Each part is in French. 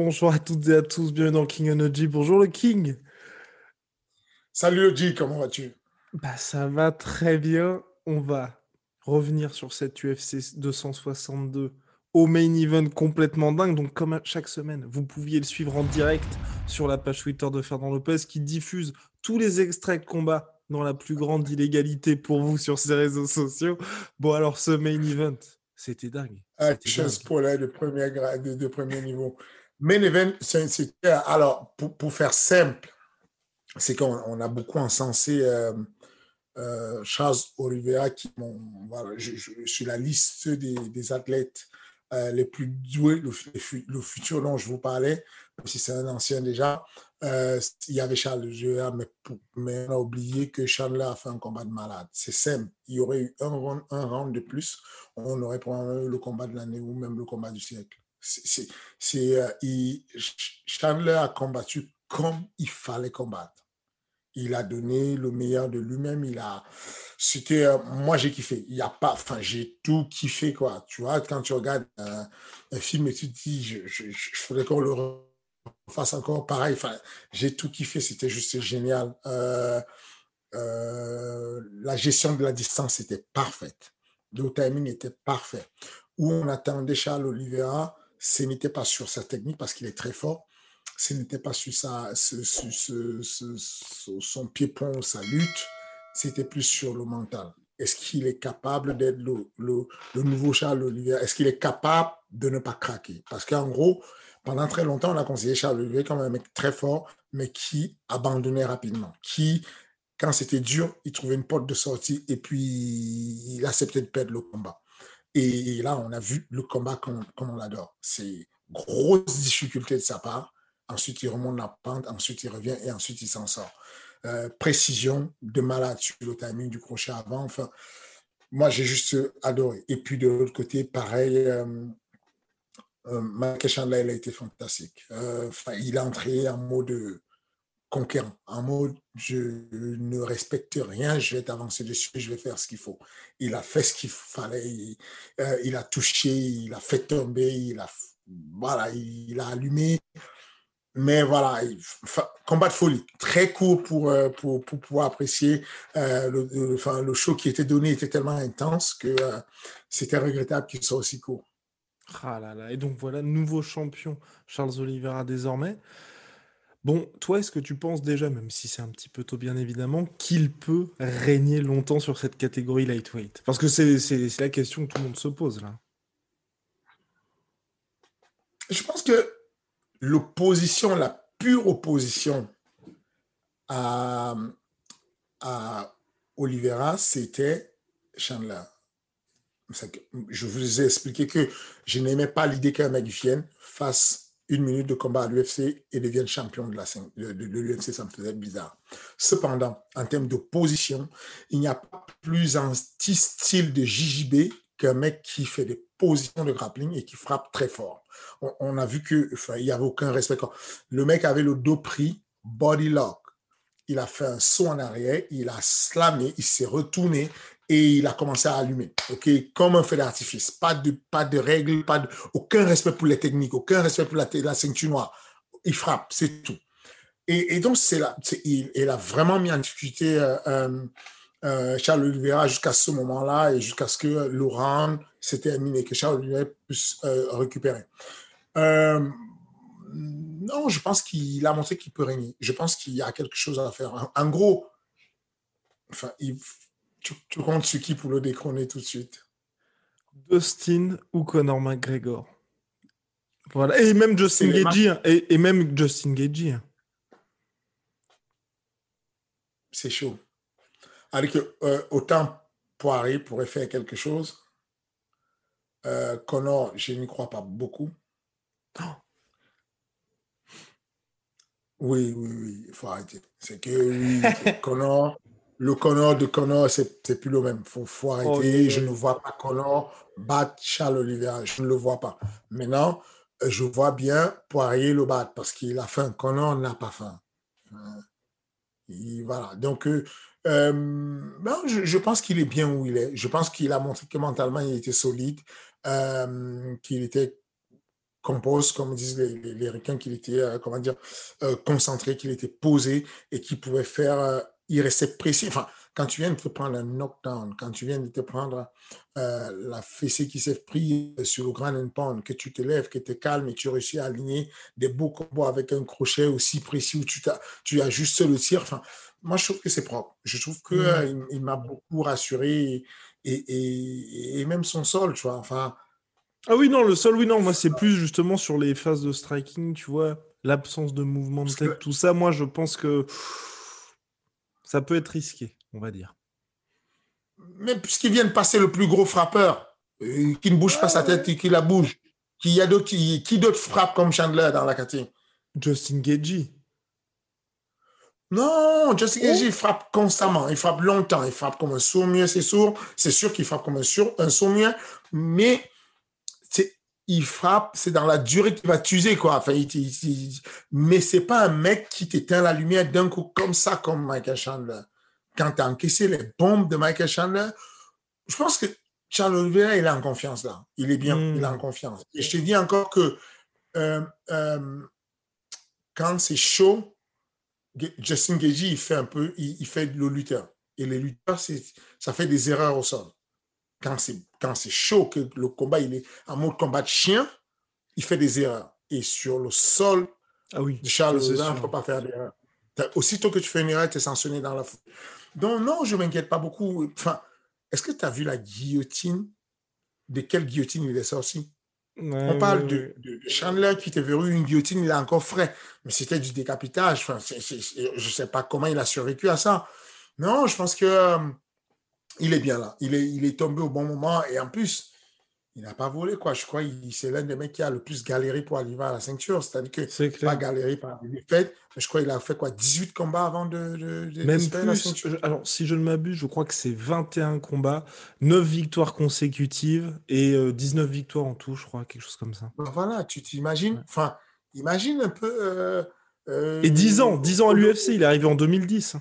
Bonjour à toutes et à tous, bienvenue dans King Energy. Bonjour le King. Salut Oji, comment vas-tu? Bah ça va très bien. On va revenir sur cette UFC 262 au main event complètement dingue. Donc comme chaque semaine, vous pouviez le suivre en direct sur la page Twitter de Fernand Lopez qui diffuse tous les extraits de combat dans la plus grande illégalité pour vous sur ses réseaux sociaux. Bon alors ce main event, c'était dingue. Action spoiler de premier, grade, de premier niveau. Main event, c'est alors pour, pour, faire simple, c'est qu'on a beaucoup encensé euh, euh, Charles Oliveira qui, bon, voilà, je, sur la liste des, des athlètes euh, les plus doués, le, futur dont je vous parlais, même si c'est un ancien déjà, euh, il y avait Charles Oliveira, mais, mais, on a oublié que Charles a fait un combat de malade. C'est simple, il y aurait eu un round, un round de plus, on aurait probablement eu le combat de l'année ou même le combat du siècle c'est euh, Chandler a combattu comme il fallait combattre. Il a donné le meilleur de lui-même. Il a, c'était, euh, moi j'ai kiffé. Il y a pas, enfin j'ai tout kiffé quoi. Tu vois, quand tu regardes un, film et tu te dis, je, je, je faudrait qu'on le fasse encore pareil. Enfin, j'ai tout kiffé. C'était juste génial. Euh, la gestion de la distance était parfaite. Le timing était parfait. Où on attendait Charles Oliveira, ce n'était pas sur sa technique parce qu'il est très fort, ce n'était pas sur, son pied-pont, sa lutte, c'était plus sur le mental. Est-ce qu'il est capable d'être le, le, le, nouveau Charles Olivier? Est-ce qu'il est capable de ne pas craquer? Parce qu'en gros, pendant très longtemps, on a considéré Charles Olivier comme un mec très fort, mais qui abandonnait rapidement, qui, quand c'était dur, il trouvait une porte de sortie et puis il acceptait de perdre le combat. Et là, on a vu le combat comme, on l'adore. C'est grosse difficulté de sa part. Ensuite, il remonte la pente, ensuite il revient et ensuite il s'en sort. Euh, précision de malade sur le timing du crochet avant. Enfin, moi, j'ai juste adoré. Et puis de l'autre côté, pareil, euh, euh, Chandler, il a été fantastique. Euh, il est entré en mode conquérant, en mode je ne respecte rien, je vais t'avancer dessus, je vais faire ce qu'il faut. Il a fait ce qu'il fallait, il, euh, a touché, il a fait tomber, il a, voilà, il, a allumé. Mais voilà, il, combat de folie, très court pour, euh, pour, pour pouvoir apprécier. Euh, le, show qui était donné était tellement intense que c'était regrettable qu'il soit aussi court. Ah là là, et donc voilà, nouveau champion Charles Oliveira désormais. Bon, toi, est-ce que tu penses déjà, même si c'est un petit peu tôt bien évidemment, qu'il peut régner longtemps sur cette catégorie lightweight? Parce que c'est la question que tout le monde se pose là. Je pense que l'opposition, la pure opposition à, Oliveira, c'était Chandler. Je vous ai expliqué que je n'aimais pas l'idée qu'un mec vienne face une minute de combat à l'UFC et devienne champion de l'UFC, ça me faisait bizarre. Cependant, en termes de position, il n'y a pas plus un style de JJB qu'un mec qui fait des positions de grappling et qui frappe très fort. On, a vu que enfin, il n'y avait aucun respect. Le mec avait le dos pris, body lock. Il a fait un saut en arrière, il a slamé, il s'est retourné et il a commencé à allumer, ok, comme un feu d'artifice. Pas de, pas de règles, pas de, aucun respect pour les techniques, aucun respect pour la, ceinture noire. Il frappe, c'est tout. Et, donc, c'est là, il, a vraiment mis en difficulté euh, euh, euh Charles Oliveira jusqu'à ce moment-là et jusqu'à ce que Laurent s'est terminé, que Charles Oliveira puisse récupérer. Non, je pense qu'il a montré qu'il peut régner. Je pense qu'il y a quelque chose à faire. En, en gros, enfin, il tu, tu comptes sur qui pour le décroner tout de suite? Dustin ou Conor McGregor. Voilà. Et même Justin Gagey. hein. Et, et même Justin Gagey. hein. C'est chaud. Alors que euh, autant Poirier pourrait faire quelque chose, euh, Connor, je n'y crois pas beaucoup. Oh. Oui, oui, oui, il faut arrêter. C'est que oui, Connor, le Connor de Connor, c'est plus le même. Il faut, faut arrêter. Je ne vois pas Connor battre Charles Oliveira. Je ne le vois pas. Maintenant, je vois bien Poirier le battre parce qu'il a faim. Connor n'a pas faim. Euh, il- voilà. Donc, euh, euh, non, je, je pense qu'il est bien où il est. Je pense qu'il a montré que mentalement, il était solide, euh, qu'il était compose, comme disent les, les, les qu'il était, euh, comment dire, concentré, qu'il était posé et qu'il pouvait faire, il restait précis. Enfin, quand tu viens de te prendre un knockdown, quand tu viens de te prendre euh, la fessée qui s'est prise sur le grand and pound, que tu te lèves, que tu es calme et tu réussis à aligner des beaux combos avec un crochet aussi précis où tu, t'as- tu ajustes le tir. Enfin, moi, je trouve que c'est propre. Je trouve que Mhm. euh, il, m'a beaucoup rassuré et, et, et même son sol, tu vois. Enfin, Ah oui, non, le sol, oui, non. Moi, c'est plus justement sur les phases de striking, tu vois, l'absence de mouvement de que- tête, tout ça. Moi, je pense que ça peut être risqué, on va dire. Mais puisqu'il vient de passer le plus gros frappeur, euh, qui ne bouge pas sa tête et qui la bouge, qui, y a d'autres, qui, qui d'autres frappe comme Chandler dans la catégorie Justin Gagey. Non, Justin Gagey, il frappe constamment, il frappe longtemps, il frappe comme un sourd-muet, c'est sourd, c'est sûr qu'il frappe comme un, sourd, un sourd-muet, mais il frappe, c'est dans la durée qu'il va t'user, quoi. Enfin, il, mais c'est pas un mec qui t'éteint la lumière d'un coup comme ça, comme Michael Chandler. Quand tu as encaissé les bombes de Michael Chandler, je pense que Charles Oliveira, il est en confiance là. Il est bien, Mm. il est en confiance. Et je te dis encore que euh, euh, quand c'est chaud, Justin Gagey, il fait un peu, il, il fait le lutteur. Et les lutteurs, ça fait des erreurs au sol. Quand c'est, quand c'est chaud, que le combat, il est en mode combat de chien, il fait des erreurs. Et sur le sol Ah oui. de Charles il ne faut pas faire d'erreur. Aussitôt que tu fais une erreur, tu es sanctionné dans la foule. Donc, non, je ne m'inquiète pas beaucoup. Enfin, est-ce que tu as vu la guillotine? De quelle guillotine il est sorti? Ouais, On parle ouais, de, Chandler qui était verrouillé une guillotine, il est encore frais. Mais c'était du décapitage. Enfin, c'est- c'est- c'est- je ne sais pas comment il a survécu à ça. Non, je pense que euh, il est bien là. Il est, il est tombé au bon moment. Et en plus, il n'a pas volé. quoi. Je crois que c'est l'un des mecs qui a le plus galéré pour arriver à la ceinture. C'est-à-dire que pas galéré par des défaites. Mais je crois qu'il a fait quoi 18 combats avant de, de, de- Même d'espérer la plus. ceinture. Alors, si je ne m'abuse, je crois que c'est 21 combats, 9 victoires consécutives et euh, 19 victoires en tout, je crois, quelque chose comme ça. Ben voilà, tu t'imagines. Enfin, imagine un peu. euh, euh, Et 10 ans, 10 ans à l'UFC, il est arrivé en 2010.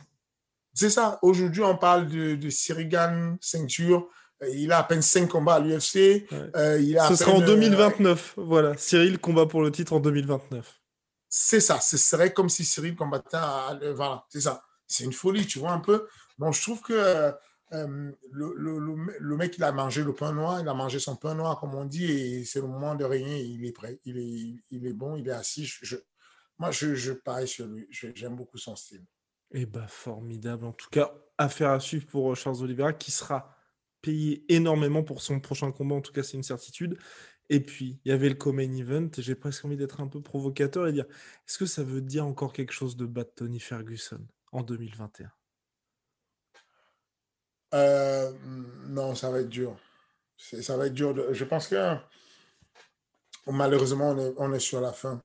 C'est ça. Aujourd'hui, on parle de, de Sirigan, ceinture. Euh, Il a à peine 5 combats à l'UFC. Ouais. Euh, il a à Ce sera en peine, euh, 2029. Voilà, Cyril combat pour le titre en 2029. c'est ça. Ce serait comme si Cyril combattait à. Voilà, c'est ça. C'est une folie, tu vois un peu. Bon, je trouve que euh, le, le, le- le mec, il a mangé le pain noir, il a mangé son pain noir, comme on dit, et c'est le moment de rien. Il est prêt. Il est, il est bon, il est assis. Je, je- moi, je, je parie sur lui. J'aime beaucoup son style. Eh bah, formidable. En tout cas, affaire à suivre pour euh, Charles Oliveira, qui sera payé énormément pour son prochain combat. En tout cas, c'est une certitude. Et puis, il y avait le co-main event. J'ai presque envie d'être un peu provocateur et dire est-ce que ça veut dire encore quelque chose de battre Tony Ferguson en 2021 Euh, non, ça va être dur. Ça va être dur. Je pense que malheureusement, on est, sur la fin.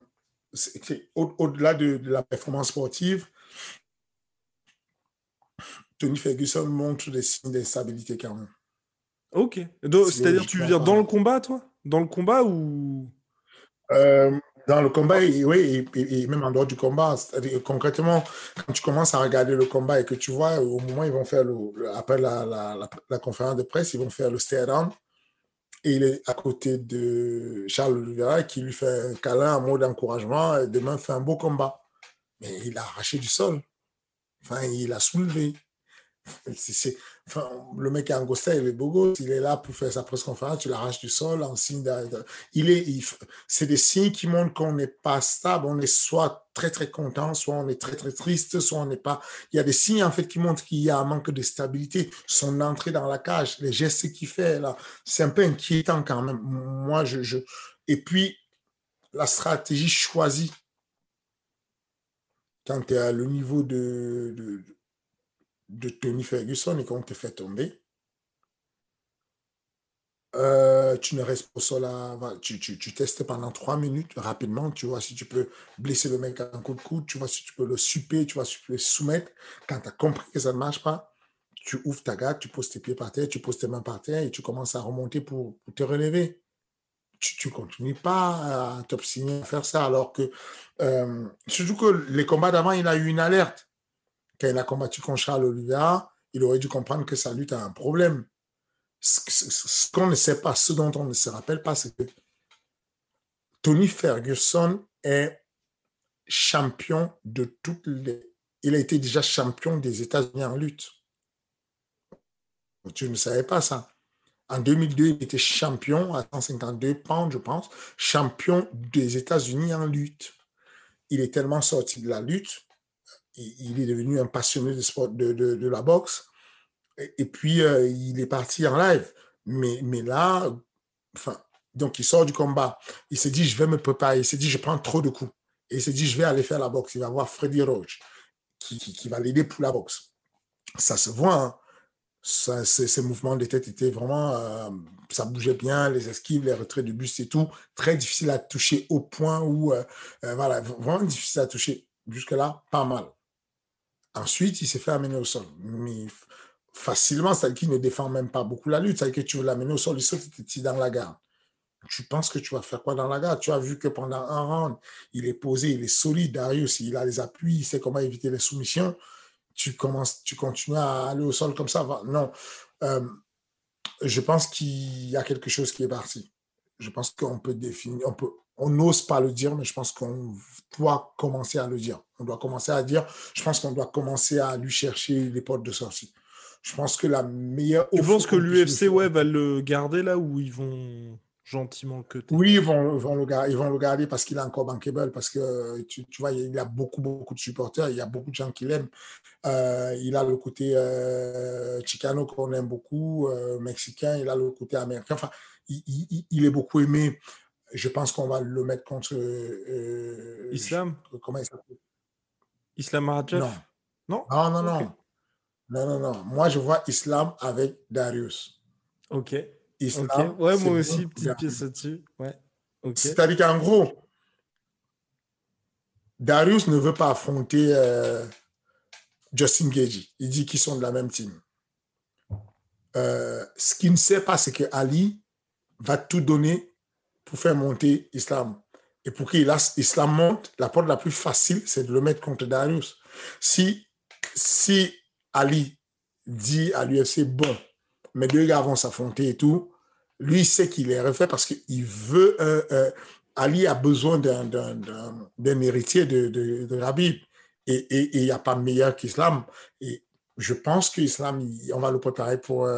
Au-delà de, de la performance sportive, Tony Ferguson montre des signes d'instabilité quand même. Ok. C'est-à-dire, tu veux dire dans le combat, toi? Dans le combat ou? Euh, dans le combat, oui, et, et- et même en dehors du combat, c'est-à-dire, concrètement, quand tu commences à regarder le combat et que tu vois, au moment ils vont faire, le, après la, la, la, la conférence de presse, ils vont faire le stare-down, et il est à côté de Charles Oliveira qui lui fait un câlin en mode d'encouragement, demain fait un beau combat. Mais il a arraché du sol. Enfin, il a soulevé. Le mec est Angosta, il est beau gosse, il est là pour faire sa presse conférence, tu l'arraches du sol en signe de, il est, c'est des signes qui montrent qu'on n'est pas stable, on est soit très très content, soit on est très très triste, soit on n'est pas. Il y a des signes en fait qui montrent qu'il y a un manque de stabilité. Son entrée dans la cage, les gestes qu'il fait là, c'est un peu inquiétant quand même. Moi, je, et puis la stratégie choisie quand tu es à le niveau de de Tony Ferguson et qu'on te fait tomber, euh, tu ne restes pas sol, tu, tu, testes pendant trois minutes rapidement, tu vois si tu peux blesser le mec à un coup de coude, tu vois si tu peux le super, tu vois si tu peux le soumettre. Quand tu as compris que ça ne marche pas, tu ouvres ta garde, tu poses tes pieds par terre, tu poses tes mains par terre et tu commences à remonter pour, te relever. Tu ne continues pas à t'obstiner à faire ça alors que, euh, surtout que les combats d'avant, il a eu une alerte quand il a combattu contre Charles Oliveira, il aurait dû comprendre que sa lutte a un problème. Ce, qu'on ne sait pas, ce dont on ne se rappelle pas, c'est que Tony Ferguson est champion de toutes les... Il a été déjà champion des États-Unis en lutte. Tu ne savais pas ça. En 2002, il était champion à 152 pounds, je pense, champion des États-Unis en lutte. Il est tellement sorti de la lutte il est devenu un passionné de, sport, de, de, la boxe. Et, puis, euh, il est parti en live. Mais, mais là, enfin, donc il sort du combat. Il s'est dit, je vais me préparer. Il s'est dit, je prends trop de coups. Et il s'est dit, je vais aller faire la boxe. Il va voir Freddy Roach qui, qui, va l'aider pour la boxe. Ça se voit. Hein. Ces, mouvements de tête étaient vraiment, euh, ça bougeait bien, les esquives, les retraits de buste et tout. Très difficile à toucher au point où, euh, voilà, vraiment difficile à toucher. Jusque-là, pas mal. Ensuite, il s'est fait amener au sol. Mais facilement, c'est-à-dire qu'il ne défend même pas beaucoup la lutte. C'est-à-dire que tu veux l'amener au sol, il saute dans la garde. Tu penses que tu vas faire quoi dans la garde? Tu as vu que pendant un round, il est posé, il est solide, Darius, il a les appuis, il sait comment éviter les soumissions. Tu commences, tu continues à aller au sol comme ça. Non. Euh, je pense qu'il y a quelque chose qui est parti. Je pense qu'on peut définir, on n'ose pas le dire, mais je pense qu'on doit commencer à le dire. On doit commencer à dire, je pense qu'on doit commencer à lui chercher les portes de sortie. Je pense que la meilleure. Tu penses que l'UFC ouais, va le garder là ou ils vont gentiment le cutter? Oui, ils vont, vont, le, ils vont le garder parce qu'il est encore bankable, parce que tu, vois, il a beaucoup, beaucoup de supporters, il y a beaucoup de gens qui l'aiment. Euh, il a le côté euh, chicano qu'on aime beaucoup, euh, mexicain, il a le côté américain. Enfin, il, il est beaucoup aimé je pense qu'on va le mettre contre. Euh, Islam? Comment il s'appelle Islam Mahachev? Non. non? Non, non, non. Non, non, non. Moi, je vois Islam avec Darius. Ok. Islam. Ouais, moi aussi, petite pièce là-dessus. Ouais. C'est-à-dire qu'en gros, Darius ne veut pas affronter euh, Justin Gagey. Il dit qu'ils sont de la même team. Euh, ce qu'il ne sait pas, c'est que Ali va tout donner pour faire monter Islam. Et pour qu'il Islam monte, la porte la plus facile, c'est de le mettre contre Darius. Si, si Ali dit à l'UFC, bon, mes deux gars vont s'affronter et tout, lui, sait qu'il est refait parce qu'il veut. Ali a besoin d'un héritier de, de, de. Et il n'y a pas meilleur qu'Islam. Et je pense qu'Islam, on va le préparer pour,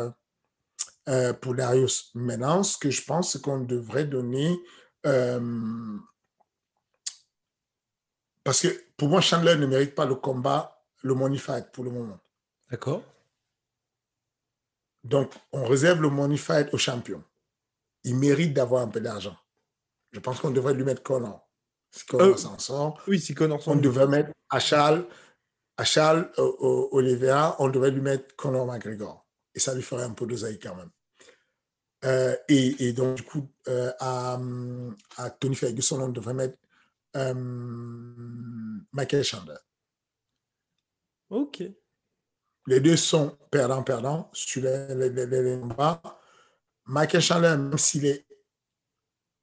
euh, pour Darius. Maintenant, ce que je pense, c'est qu'on devrait donner. Euh, parce que pour moi, Chandler ne mérite pas le combat, le money fight pour le moment. D'accord. Donc, on réserve le money fight au champion. Il mérite d'avoir un peu d'argent. Je pense qu'on devrait lui mettre Connor. Si Connor euh, s'en sort. Oui, si Connor On devrait mettre à Charles Oliveira, on devrait lui mettre Connor McGregor. Et ça lui ferait un peu d'oseille quand même. Euh, et, donc, du coup, euh, à, à, Tony Ferguson, on devrait mettre euh, Michael Chandler. OK. Les deux sont perdants-perdants sur les, les, les, Michael Chandler, même s'il est,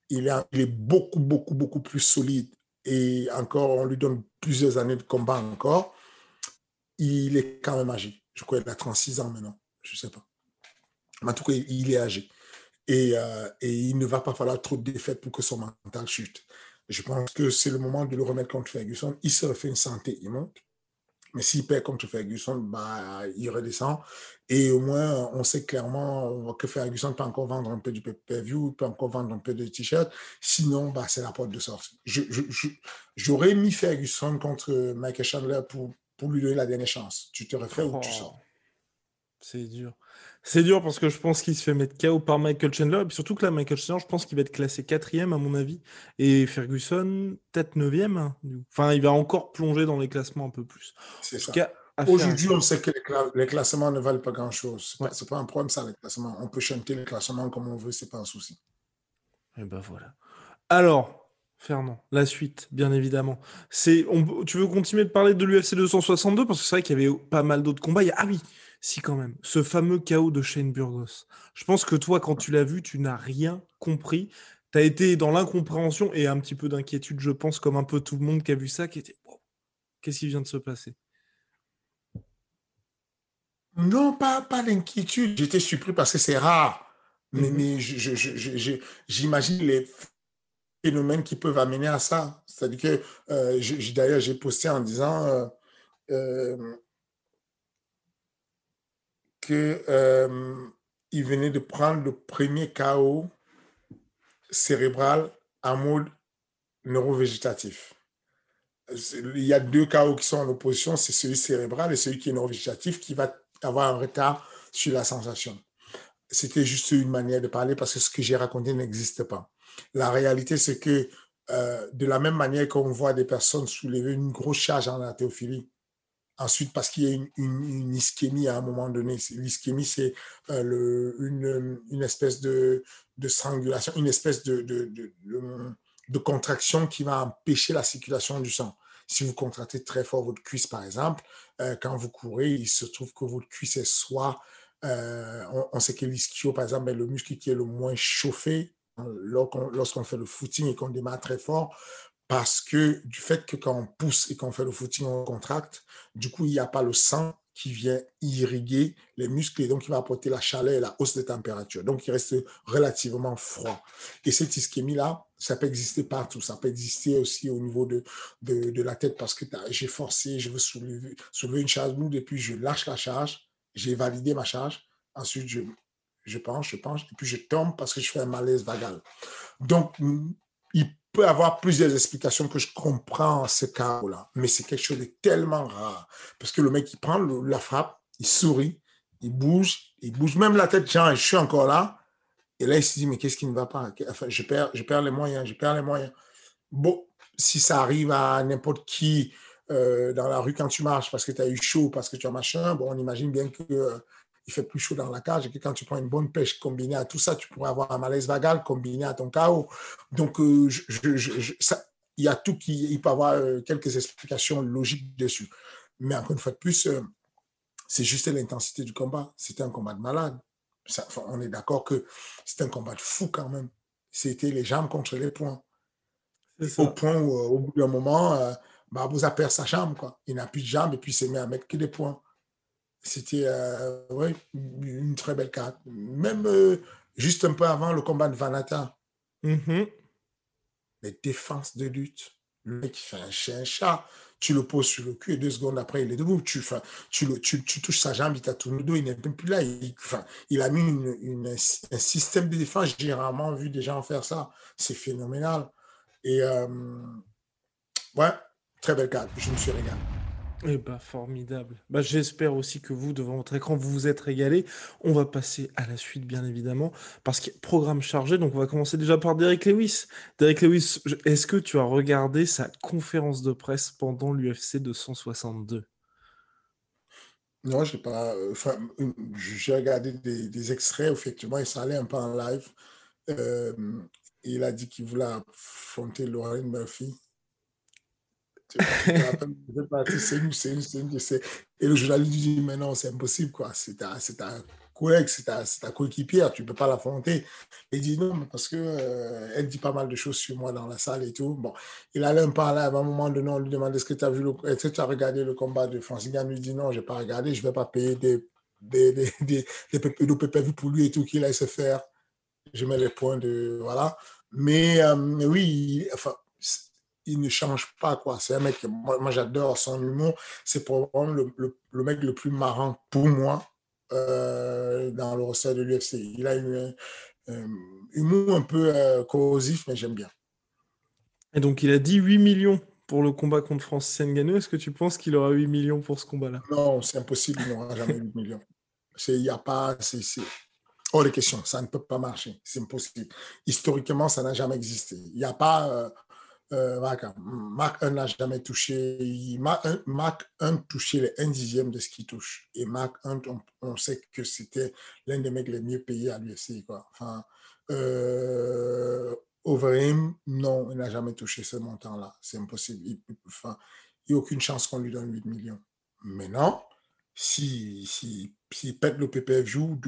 il est, il est beaucoup, beaucoup, beaucoup plus solide et encore, on lui donne plusieurs années de combat encore, il est quand même âgé. Je crois qu'il a 36 ans maintenant. Je ne sais pas. Mais en tout cas, il est âgé. Euh, et, il ne va pas falloir trop de défaites pour que son mental chute. Je pense que c'est le moment de le remettre contre Ferguson. Il se refait une santé, il monte. Mais s'il perd contre Ferguson, bah, il redescend. Et au moins, on sait clairement que Ferguson peut encore vendre un peu du pay-per-view, peut encore vendre un peu de t-shirts. Sinon, bah, c'est la porte de sortie. J'aurais mis Ferguson contre Michael Chandler pour, pour lui donner la dernière chance. Tu te refais ou tu oh. sors? C'est dur. C'est dur parce que je pense qu'il se fait mettre KO par Michael Chandler. Et puis surtout que là, Michael Chandler, je pense qu'il va être classé quatrième à mon avis. Et Ferguson, peut-être neuvième. Hein, enfin, il va encore plonger dans les classements un peu plus. C'est ça. Aujourd'hui, on sait que les, classements ne valent pas grand-chose. Ce n'est pas, un problème, ça, les classements. On peut chanter les classements comme on veut, c'est pas un souci. Et ben voilà. Alors, Fernand, la suite, bien évidemment. C'est, tu veux continuer de parler de l'UFC 262 parce que c'est vrai qu'il y avait pas mal d'autres combats. ah oui, si quand même, ce fameux chaos de Shane Burgos. Je pense que toi, quand tu l'as vu, tu n'as rien compris. Tu as été dans l'incompréhension et un petit peu d'inquiétude, je pense, comme un peu tout le monde qui a vu ça, qui était qu'est-ce qui vient de se passer? Non, pas, pas d'inquiétude. J'étais surpris parce que c'est rare. Mais, mhm. j'imagine les phénomènes qui peuvent amener à ça. C'est-à-dire que, euh, d'ailleurs, j'ai posté en disant euh, euh, qu'il venait de prendre le premier chaos cérébral en mode neurovégétatif. Il y a deux chaos qui sont en opposition, c'est celui cérébral et celui qui est neurovégétatif qui va avoir un retard sur la sensation. C'était juste une manière de parler parce que ce que j'ai raconté n'existe pas. La réalité, c'est que euh, de la même manière qu'on voit des personnes soulever une grosse charge en artéophilie, ensuite parce qu'il y a une, ischémie à un moment donné, l'ischémie, c'est euh, une, espèce de, strangulation, une espèce de, contraction qui va empêcher la circulation du sang. Si vous contractez très fort votre cuisse, par exemple, euh, quand vous courez, il se trouve que votre cuisse est soit, euh, on, sait que l'ischio, par exemple, est le muscle qui est le moins chauffé hein, lorsqu'on fait le footing et qu'on démarre très fort, parce que du fait que quand on pousse et qu'on fait le footing, on contracte, du coup, il n'y a pas le sang qui vient irriguer les muscles et donc il va apporter la chaleur et la hausse de température. Donc, il reste relativement froid. Et cette ischémie-là, ça peut exister partout. Ça peut exister aussi au niveau de, de, la tête parce que j'ai forcé, je veux soulever, soulever une charge lourde et puis je lâche la charge. J'ai validé ma charge. Ensuite, je, je penche, je penche et puis je tombe parce que je fais un malaise vagal. Donc, il peut avoir plusieurs explications que je comprends ce cas-là, mais c'est quelque chose de tellement rare. Parce que le mec, il prend la frappe, il sourit, il bouge, il bouge même la tête, genre, je suis encore là. Et là, il se dit, mais qu'est-ce qui ne va pas? Enfin, je, perds, je perds les moyens, je perds les moyens. Bon, si ça arrive à n'importe qui euh, dans la rue quand tu marches parce que tu as eu chaud, parce que tu as machin, bon, on imagine bien que euh, il fait plus chaud dans la cage et que quand tu prends une bonne pêche combinée à tout ça, tu pourrais avoir un malaise vagal combiné à ton chaos. Donc, euh, il y a tout qui, il peut avoir euh, quelques explications logiques dessus. Mais encore une fois de plus, euh, c'est juste l'intensité du combat. C'était un combat de malade. on est d'accord que c'était un combat de fou quand même. C'était les jambes contre les poings. Au point où, au bout d'un moment, bah, vous perd sa jambe. Quoi. Il n'a plus de jambes et puis il s'est mis à mettre que des points. C'était euh, une très belle carte. Même euh, juste un peu avant le combat de Vanata. Mm-hmm. Les défenses de lutte. Le mec fait un chien chat. Tu le poses sur le cul et deux secondes après, il est debout. Tu, tu, le, tu, tu touches sa jambe, il t'a tourné le dos, il n'est même plus là. Il, il a mis une, un système de défense. J'ai rarement vu des gens faire ça. C'est phénoménal. Et euh, ouais, très belle carte. Je me suis régalé. Eh bah, formidable. Bah, j'espère aussi que vous, devant votre écran, vous vous êtes régalé. On va passer à la suite, bien évidemment, parce qu'il y a programme chargé. Donc, on va commencer déjà par Derek Lewis. Derek Lewis, est-ce que tu as regardé sa conférence de presse pendant l'UFC 262 Non, j'ai pas. Euh, enfin, j'ai regardé des, extraits, effectivement, et ça allait un peu en live. Euh, il a dit qu'il voulait affronter Lauren Murphy. Et le journaliste dit, mais non, c'est impossible, quoi. C'est ta, ta collègue, c'est ta, ta coéquipière, tu ne peux pas l'affronter. Il dit non, parce que euh, dit pas mal de choses sur moi dans la salle et tout. Bon, il allait me parler à un moment donné, on lui demande est-ce que tu as vu le, est-ce que tu as regardé le combat de Francis Il lui dit non, je n'ai pas regardé, je ne vais pas payer des, des, des, des, des pour lui et tout, qu'il aille se faire. Je mets les points de. Voilà. Mais euh, oui, enfin, il ne change pas, quoi. C'est un mec, moi, moi j'adore son humour. C'est probablement le, le, le, mec le plus marrant pour moi euh, dans le roster de l'UFC. Il a eu un humour un peu corrosif, mais j'aime bien. Et donc, il a dit 8 millions pour le combat contre Francis Ngannou. Est-ce que tu penses qu'il aura 8 millions pour ce combat-là? Non, c'est impossible, il n'aura jamais 8 millions. Il n'y a pas. C'est hors de question, ça ne peut pas marcher, c'est impossible. Historiquement, ça n'a jamais existé. Il n'y a pas. Euh, euh, Marc 1 n'a jamais touché. Marc 1, touchait les 1 dixième de ce qu'il touche. Et Marc 1, on, sait que c'était l'un des mecs les mieux payés à l'UFC. Enfin, euh, Overeem, non, il n'a jamais touché ce montant-là. C'est impossible. Il n'y a aucune chance qu'on lui donne 8 millions. Maintenant, s'il si, si, pète le PPV,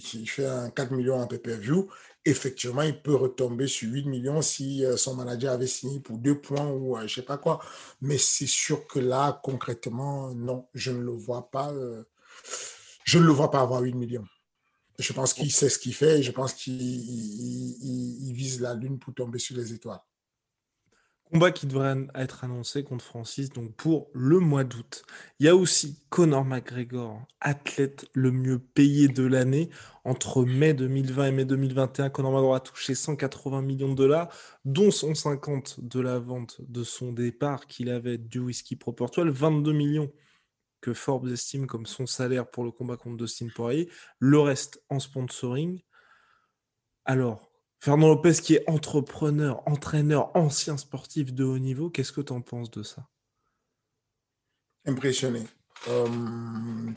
s'il fait un 4 millions en PPV, effectivement, il peut retomber sur 8 millions si euh, son manager avait signé pour deux points ou euh, je ne sais pas quoi. Mais c'est sûr que là, concrètement, non, je ne le vois pas. Euh, je ne le vois pas avoir 8 millions. Je pense qu'il sait ce qu'il fait et je pense qu'il vise la lune pour tomber sur les étoiles. Combat qui devrait être annoncé contre Francis donc pour le mois d'août. Il y a aussi Conor McGregor, athlète le mieux payé de l'année. Entre mai 2020 et mai 2021, Conor McGregor a touché 180 millions de dollars, dont 150 de la vente de son départ qu'il avait du whisky Proper 22 millions que Forbes estime comme son salaire pour le combat contre Dustin Poirier, le reste en sponsoring. Alors, Fernand Lopez qui est entrepreneur, entraîneur, ancien sportif de haut niveau, qu'est-ce que tu en penses de ça? Impressionné. Euh,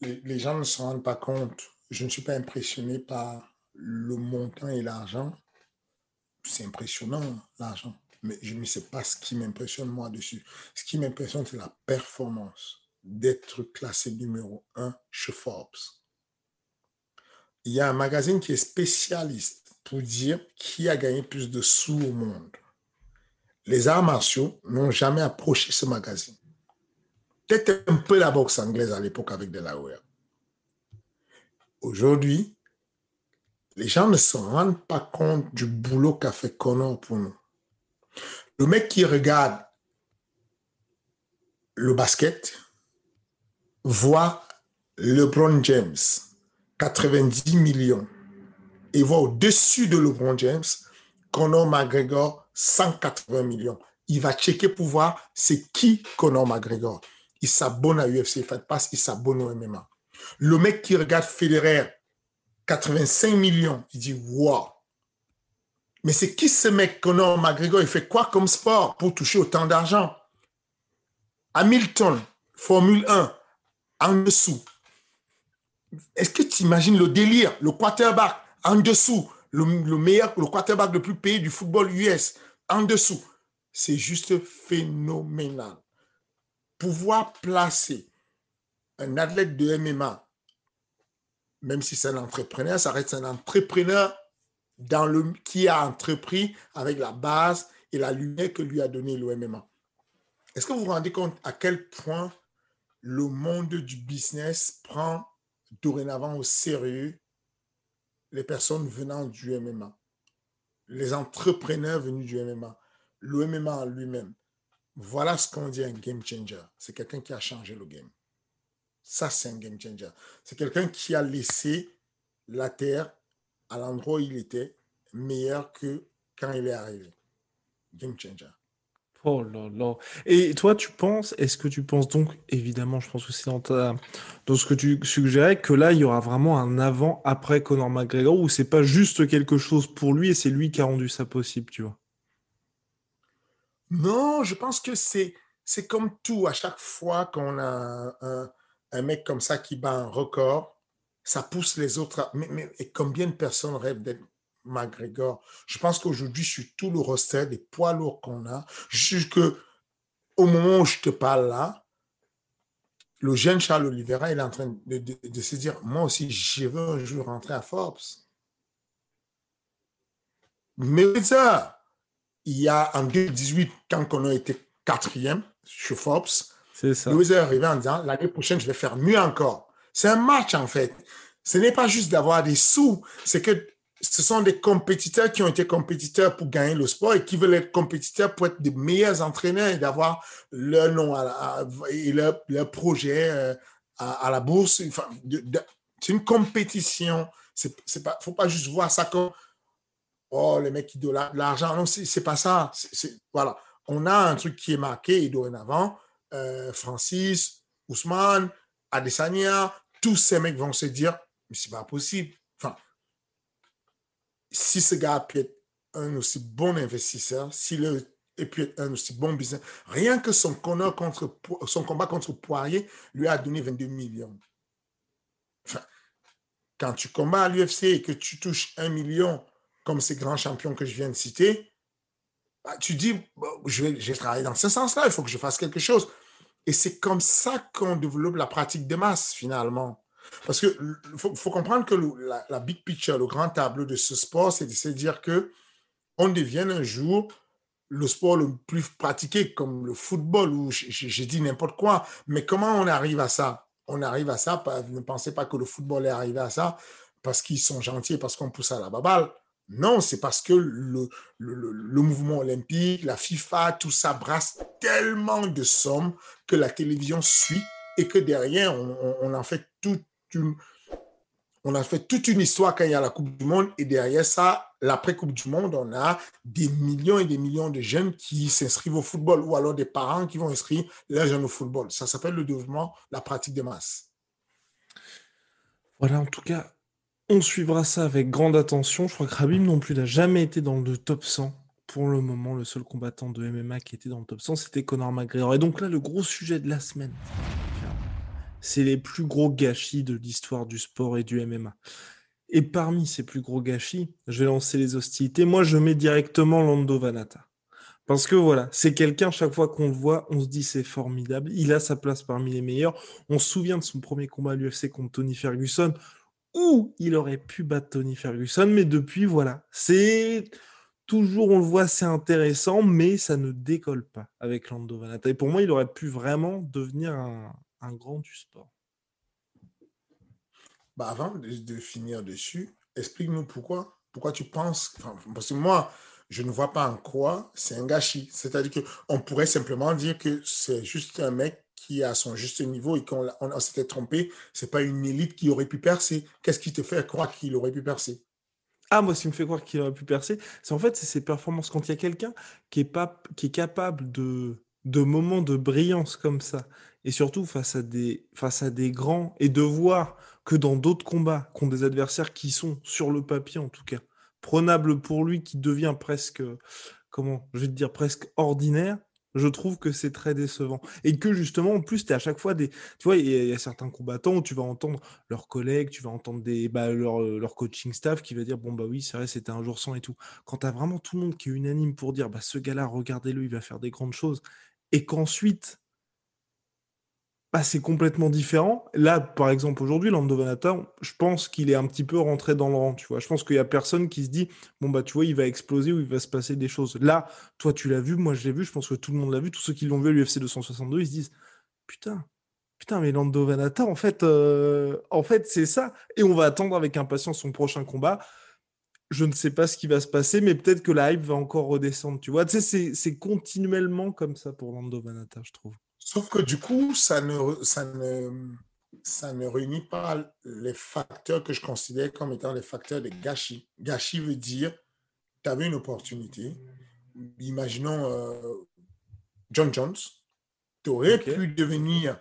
les, gens ne se rendent pas compte. Je ne suis pas impressionné par le montant et l'argent. C'est impressionnant, l'argent. Mais je ne sais pas ce qui m'impressionne moi dessus. Ce qui m'impressionne, c'est la performance d'être classé numéro un chez Forbes. Il y a un magazine qui est spécialiste pour dire qui a gagné plus de sous au monde. Les arts martiaux n'ont jamais approché ce magazine. Peut-être un peu la boxe anglaise à l'époque avec Delaware. Aujourd'hui, les gens ne se rendent pas compte du boulot qu'a fait Connor pour nous. Le mec qui regarde le basket, voit LeBron James, 90 millions, et voit au-dessus de LeBron James Conor McGregor, 180 millions. Il va checker pour voir c'est qui Conor McGregor. Il s'abonne à UFC Fight Pass, il s'abonne au MMA. Le mec qui regarde Federer, 85 millions, il dit wow. Mais c'est qui ce mec Conor McGregor? Il fait quoi comme sport pour toucher autant d'argent? Hamilton, Formule 1, en dessous. Est-ce que tu imagines le délire, le quarterback? En dessous, le, meilleur, le quarterback le plus payé du football US en dessous C'est juste phénoménal. Pouvoir placer un athlète de MMA, même si c'est un entrepreneur, ça reste un entrepreneur dans le, qui a entrepris avec la base et la lumière que lui a donné le MMA. Est-ce que vous vous rendez compte à quel point le monde du business prend dorénavant au sérieux les personnes venant du MMA, les entrepreneurs venus du MMA, le MMA lui-même. Voilà ce qu'on dit un game changer. C'est quelqu'un qui a changé le game. Ça, c'est un game changer. C'est quelqu'un qui a laissé la Terre à l'endroit où il était meilleur que quand il est arrivé. Game changer. Oh là là. Et toi, tu penses, est-ce que tu penses donc, évidemment, je pense c'est dans, ce que tu suggérais, que là, il y aura vraiment un avant-après Conor McGregor, ou c'est pas juste quelque chose pour lui et c'est lui qui a rendu ça possible, tu vois? Non, je pense que c'est, c'est comme tout. À chaque fois qu'on a un, mec comme ça qui bat un record, ça pousse les autres. Mais, mais et combien de personnes rêvent d'être McGregor. Je pense qu'aujourd'hui, sur tout le roster des poids lourds qu'on a, jusque au moment où je te parle là, le jeune Charles Oliveira, il est en train de, se dire, moi aussi, je veux un jour rentrer à Forbes. Mais ça, il y a en 2018, quand on a été quatrième chez Forbes, ça. est arrivé en disant, l'année prochaine, je vais faire mieux encore. C'est un match, en fait. Ce n'est pas juste d'avoir des sous, c'est que ce sont des compétiteurs qui ont été compétiteurs pour gagner le sport et qui veulent être compétiteurs pour être des meilleurs entraîneurs et d'avoir leur nom et leur, projet euh, à, la bourse. c'est une compétition. Il ne faut pas juste voir ça comme oh, les mecs qui donnent l'argent. Non, c'est pas ça. voilà. On a un truc qui est marqué et dorénavant, euh, Francis, Ousmane, Adesanya, tous ces mecs vont se dire, mais c'est pas possible. Si ce gars peut être un aussi bon investisseur, s'il est puis un aussi bon business. Rien que son, contre, son combat contre Poirier lui a donné 22 millions. Quand tu combats à l'UFC et que tu touches un million comme ces grands champions que je viens de citer, bah, tu dis, je, vais, dans ce sens-là, il faut que je fasse quelque chose. Et c'est comme ça qu'on développe la pratique de masse, finalement. Parce qu'il faut, comprendre que la, big picture, le grand tableau de ce sport, c'est de se dire que on devienne un jour le sport le plus pratiqué, comme le football, ou j'ai dit n'importe quoi. Mais comment on arrive à ça? On arrive à ça, ne pensez pas que le football est arrivé à ça parce qu'ils sont gentils, parce qu'on pousse à la baballe. Non, c'est parce que le, le, mouvement olympique, la FIFA, tout ça brasse tellement de sommes que la télévision suit et que derrière, on, en fait toute on a fait toute une histoire quand il y a la Coupe du Monde et derrière ça, l'après-Coupe du Monde, on a des millions et des millions de jeunes qui s'inscrivent au football ou alors des parents qui vont inscrire leurs jeunes au football. Ça s'appelle le développement, la pratique de masse. Voilà, en tout cas, on suivra ça avec grande attention. Je crois que Rabim non plus n'a jamais été dans le top 100. Pour le moment, le seul combattant de MMA qui était dans le top 100, c'était Conor McGregor. Et donc là, le gros sujet de la semaine, c'est les plus gros gâchis de l'histoire du sport et du MMA. Et parmi ces plus gros gâchis, je vais lancer les hostilités. Moi, je mets directement Lando Vanata. Parce que voilà, c'est quelqu'un, chaque fois qu'on le voit, on se dit c'est formidable. Il a sa place parmi les meilleurs. On se souvient de son premier combat à l'UFC contre Tony Ferguson où il aurait pu battre Tony Ferguson, mais depuis, voilà, c'est toujours, on le voit, c'est intéressant, mais ça ne décolle pas avec Lando Vanata. Et pour moi, il aurait pu vraiment devenir un, grand du sport. Bah avant de, finir dessus, explique-nous pourquoi. Pourquoi tu penses. parce que moi, je ne vois pas en quoi c'est un gâchis. C'est-à-dire qu'on pourrait simplement dire que c'est juste un mec qui est à son juste niveau et qu'on on, s'était trompé, c'est pas une élite qui aurait pu percer. Qu'est-ce qui te fait croire qu'il aurait pu percer? Ah, moi, ce qui me fait croire qu'il aurait pu percer, c'est en fait ses performances. Quand il y a quelqu'un qui est, pas, qui est capable de, de moments de brillance comme ça, et surtout face à, des, face à des grands, et de voir que dans d'autres combats, qu'ont des adversaires qui sont, sur le papier en tout cas, prenables pour lui, qui devient presque, comment, je vais te dire, presque ordinaire, je trouve que c'est très décevant. Et que justement, en plus, tu à chaque fois des. Tu vois, il y, a certains combattants où tu vas entendre leurs collègues, tu vas entendre des, bah, leur, leur, coaching staff qui va dire Bon, bah oui, c'est vrai, c'était un jour sans et tout. Quand tu as vraiment tout le monde qui est unanime pour dire bah, Ce gars-là, regardez-le, il va faire des grandes choses. Et qu'ensuite, bah, c'est complètement différent. Là, par exemple, aujourd'hui, Lando Vanata, je pense qu'il est un petit peu rentré dans le rang, tu vois. Je pense qu'il y a personne qui se dit, bon, bah, tu vois, il va exploser ou il va se passer des choses. Là, toi, tu l'as vu, moi, je l'ai vu, je pense que tout le monde l'a vu. Tous ceux qui l'ont vu à l'UFC 262, ils se disent, putain, putain, mais Lando Vanata, en fait, euh, en fait, c'est ça. Et on va attendre avec impatience son prochain combat. Je ne sais pas ce qui va se passer, mais peut-être que la hype va encore redescendre, tu vois. Tu sais, c'est continuellement comme ça pour Lando Vanata, je trouve. Sauf que du coup, ça ne, ça ne, ça ne réunit pas les facteurs que je considère comme étant les facteurs de gâchis. Gâchis veut dire, tu avais une opportunité. Imaginons euh, John Jones, tu aurais pu devenir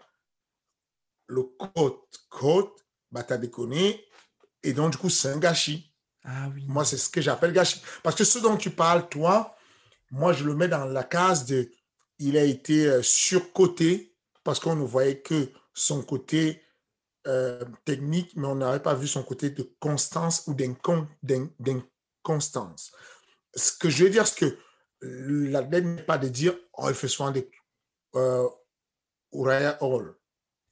le coach, coach, bah t'as déconné, et donc du coup, c'est un gâchis. Ah. Moi, c'est ce que j'appelle gâchis. Parce que ce dont tu parles, toi, moi, je le mets dans la case de il a été euh, surcoté parce qu'on ne voyait que son côté euh, technique, mais on n'avait pas vu son côté de constance ou d'inconstance. Ce que je veux dire, c'est que la n'est pas de dire oh, il fait souvent des euh, Uriah Hall.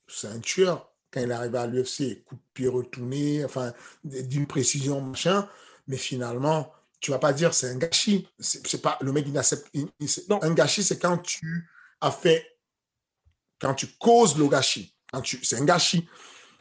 C'est un tueur. Quand il arrive à l'UFC, coup de pied retourné, enfin, d'une précision, machin. Mais finalement, tu vas pas dire c'est un gâchis. C'est pas le mec il accepte. non. Un gâchis, c'est quand tu as fait, quand tu causes le gâchis. C'est un gâchis.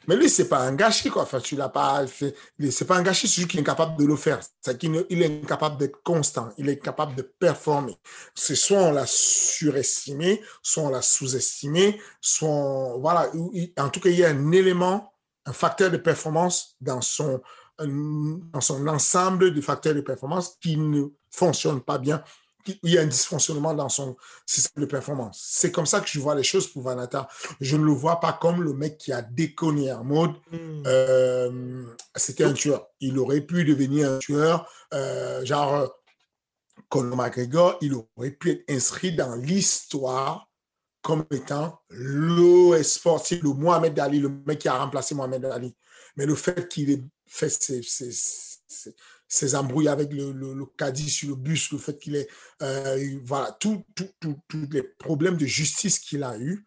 Mais lui, c'est pas un gâchis, quoi. Enfin, tu l'as pas fait. C'est pas un gâchis, c'est juste qu'il est incapable de le faire. C'est qu'il il est incapable d'être constant. Il est incapable de performer. C'est soit on l'a surestimé, soit on l'a sous-estimé, soit voilà. En tout cas, il y a un élément, un facteur de performance dans son, dans son ensemble de facteurs de performance qui ne fonctionne pas bien il y a un dysfonctionnement dans son système de performance. C'est comme ça que je vois les choses pour Vanata. Je ne le vois pas comme le mec qui a déconné en mode hmm. euh, c'était un tueur. Il aurait pu devenir un tueur, euh, genre Conor McGregor, il aurait pu être inscrit dans l'histoire comme étant le sportif, le Mohamed Ali, le mec qui a remplacé Mohamed Ali. Mais le fait qu'il ait fait ses, ses embrouilles avec le, le, caddie sur le bus, le fait qu'il ait, euh, voilà, tous les problèmes de justice qu'il a eu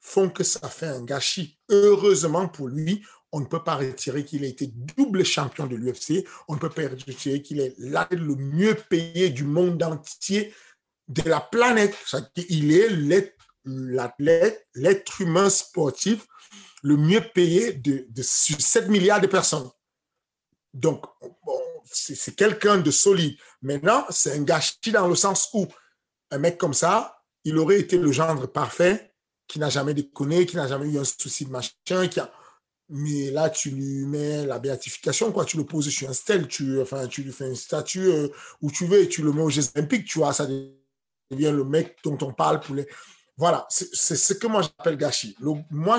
font que ça fait un gâchis. Heureusement pour lui, on ne peut pas retirer qu'il ait été double champion de l'UFC, on ne peut pas retirer qu'il est l'athlète le mieux payé du monde entier, de la planète. Il est l'athlète, l'être humain sportif le mieux payé de, de, sur 7 milliards de personnes. Donc, c'est quelqu'un de solide. Maintenant, c'est un gâchis dans le sens où un mec comme ça, il aurait été le gendre parfait, qui n'a jamais déconné, qui n'a jamais eu un souci de machin, qui a... Mais là, tu lui mets la béatification, quoi. Tu le poses sur un stèle, tu, lui fais une statue euh, où tu veux et tu le mets aux Jeux Olympiques, tu vois, ça devient le mec dont on parle pour les. Voilà, c'est ce que moi j'appelle gâchis. moi,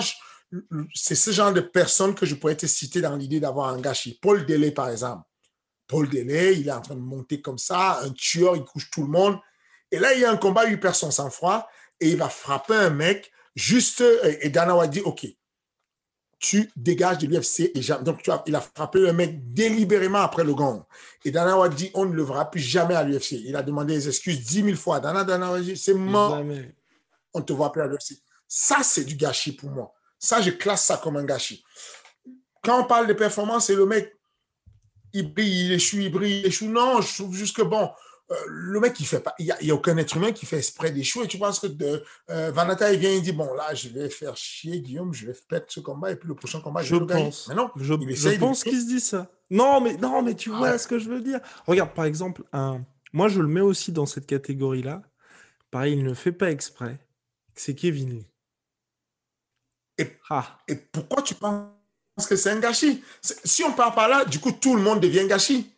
c'est ce genre de personne que je pourrais te citer dans l'idée d'avoir un gâchis. Paul Delay, par exemple. Paul Delay, il est en train de monter comme ça, un tueur, il couche tout le monde. Et là, il y a un combat, il perd son sang-froid et il va frapper un mec juste. Et Dana dit Ok, tu dégages de l'UFC. Et donc, tu il a frappé le mec délibérément après le gong. Et Dana dit On ne le verra plus jamais à l'UFC. Il a demandé des excuses dix mille fois. Dana, Dana dit C'est mort. On ne te voit plus à l'UFC. Ça, c'est du gâchis pour moi. Ça, je classe ça comme un gâchis. Quand on parle de performance, c'est le mec il brille, il échoue, il brille, il échoue. Non, je trouve juste que bon, euh, le mec, il fait pas, il n'y a, aucun être humain qui fait exprès d'échouer. Tu penses que de, euh, Vanata, il vient, il dit, bon, là, je vais faire chier Guillaume, je vais perdre ce combat, et puis le prochain combat, je, je vais pense. Mais non, je, pense qu'il se dit ça. Non, mais, non, mais tu vois ce que je veux dire. Regarde, par exemple, un... moi, je le mets aussi dans cette catégorie-là. Pareil, il ne fait pas exprès. C'est Kevin Lee. Et, ah. et pourquoi tu penses parce que c'est un gâchis. Si on part par là, du coup, tout le monde devient gâchis.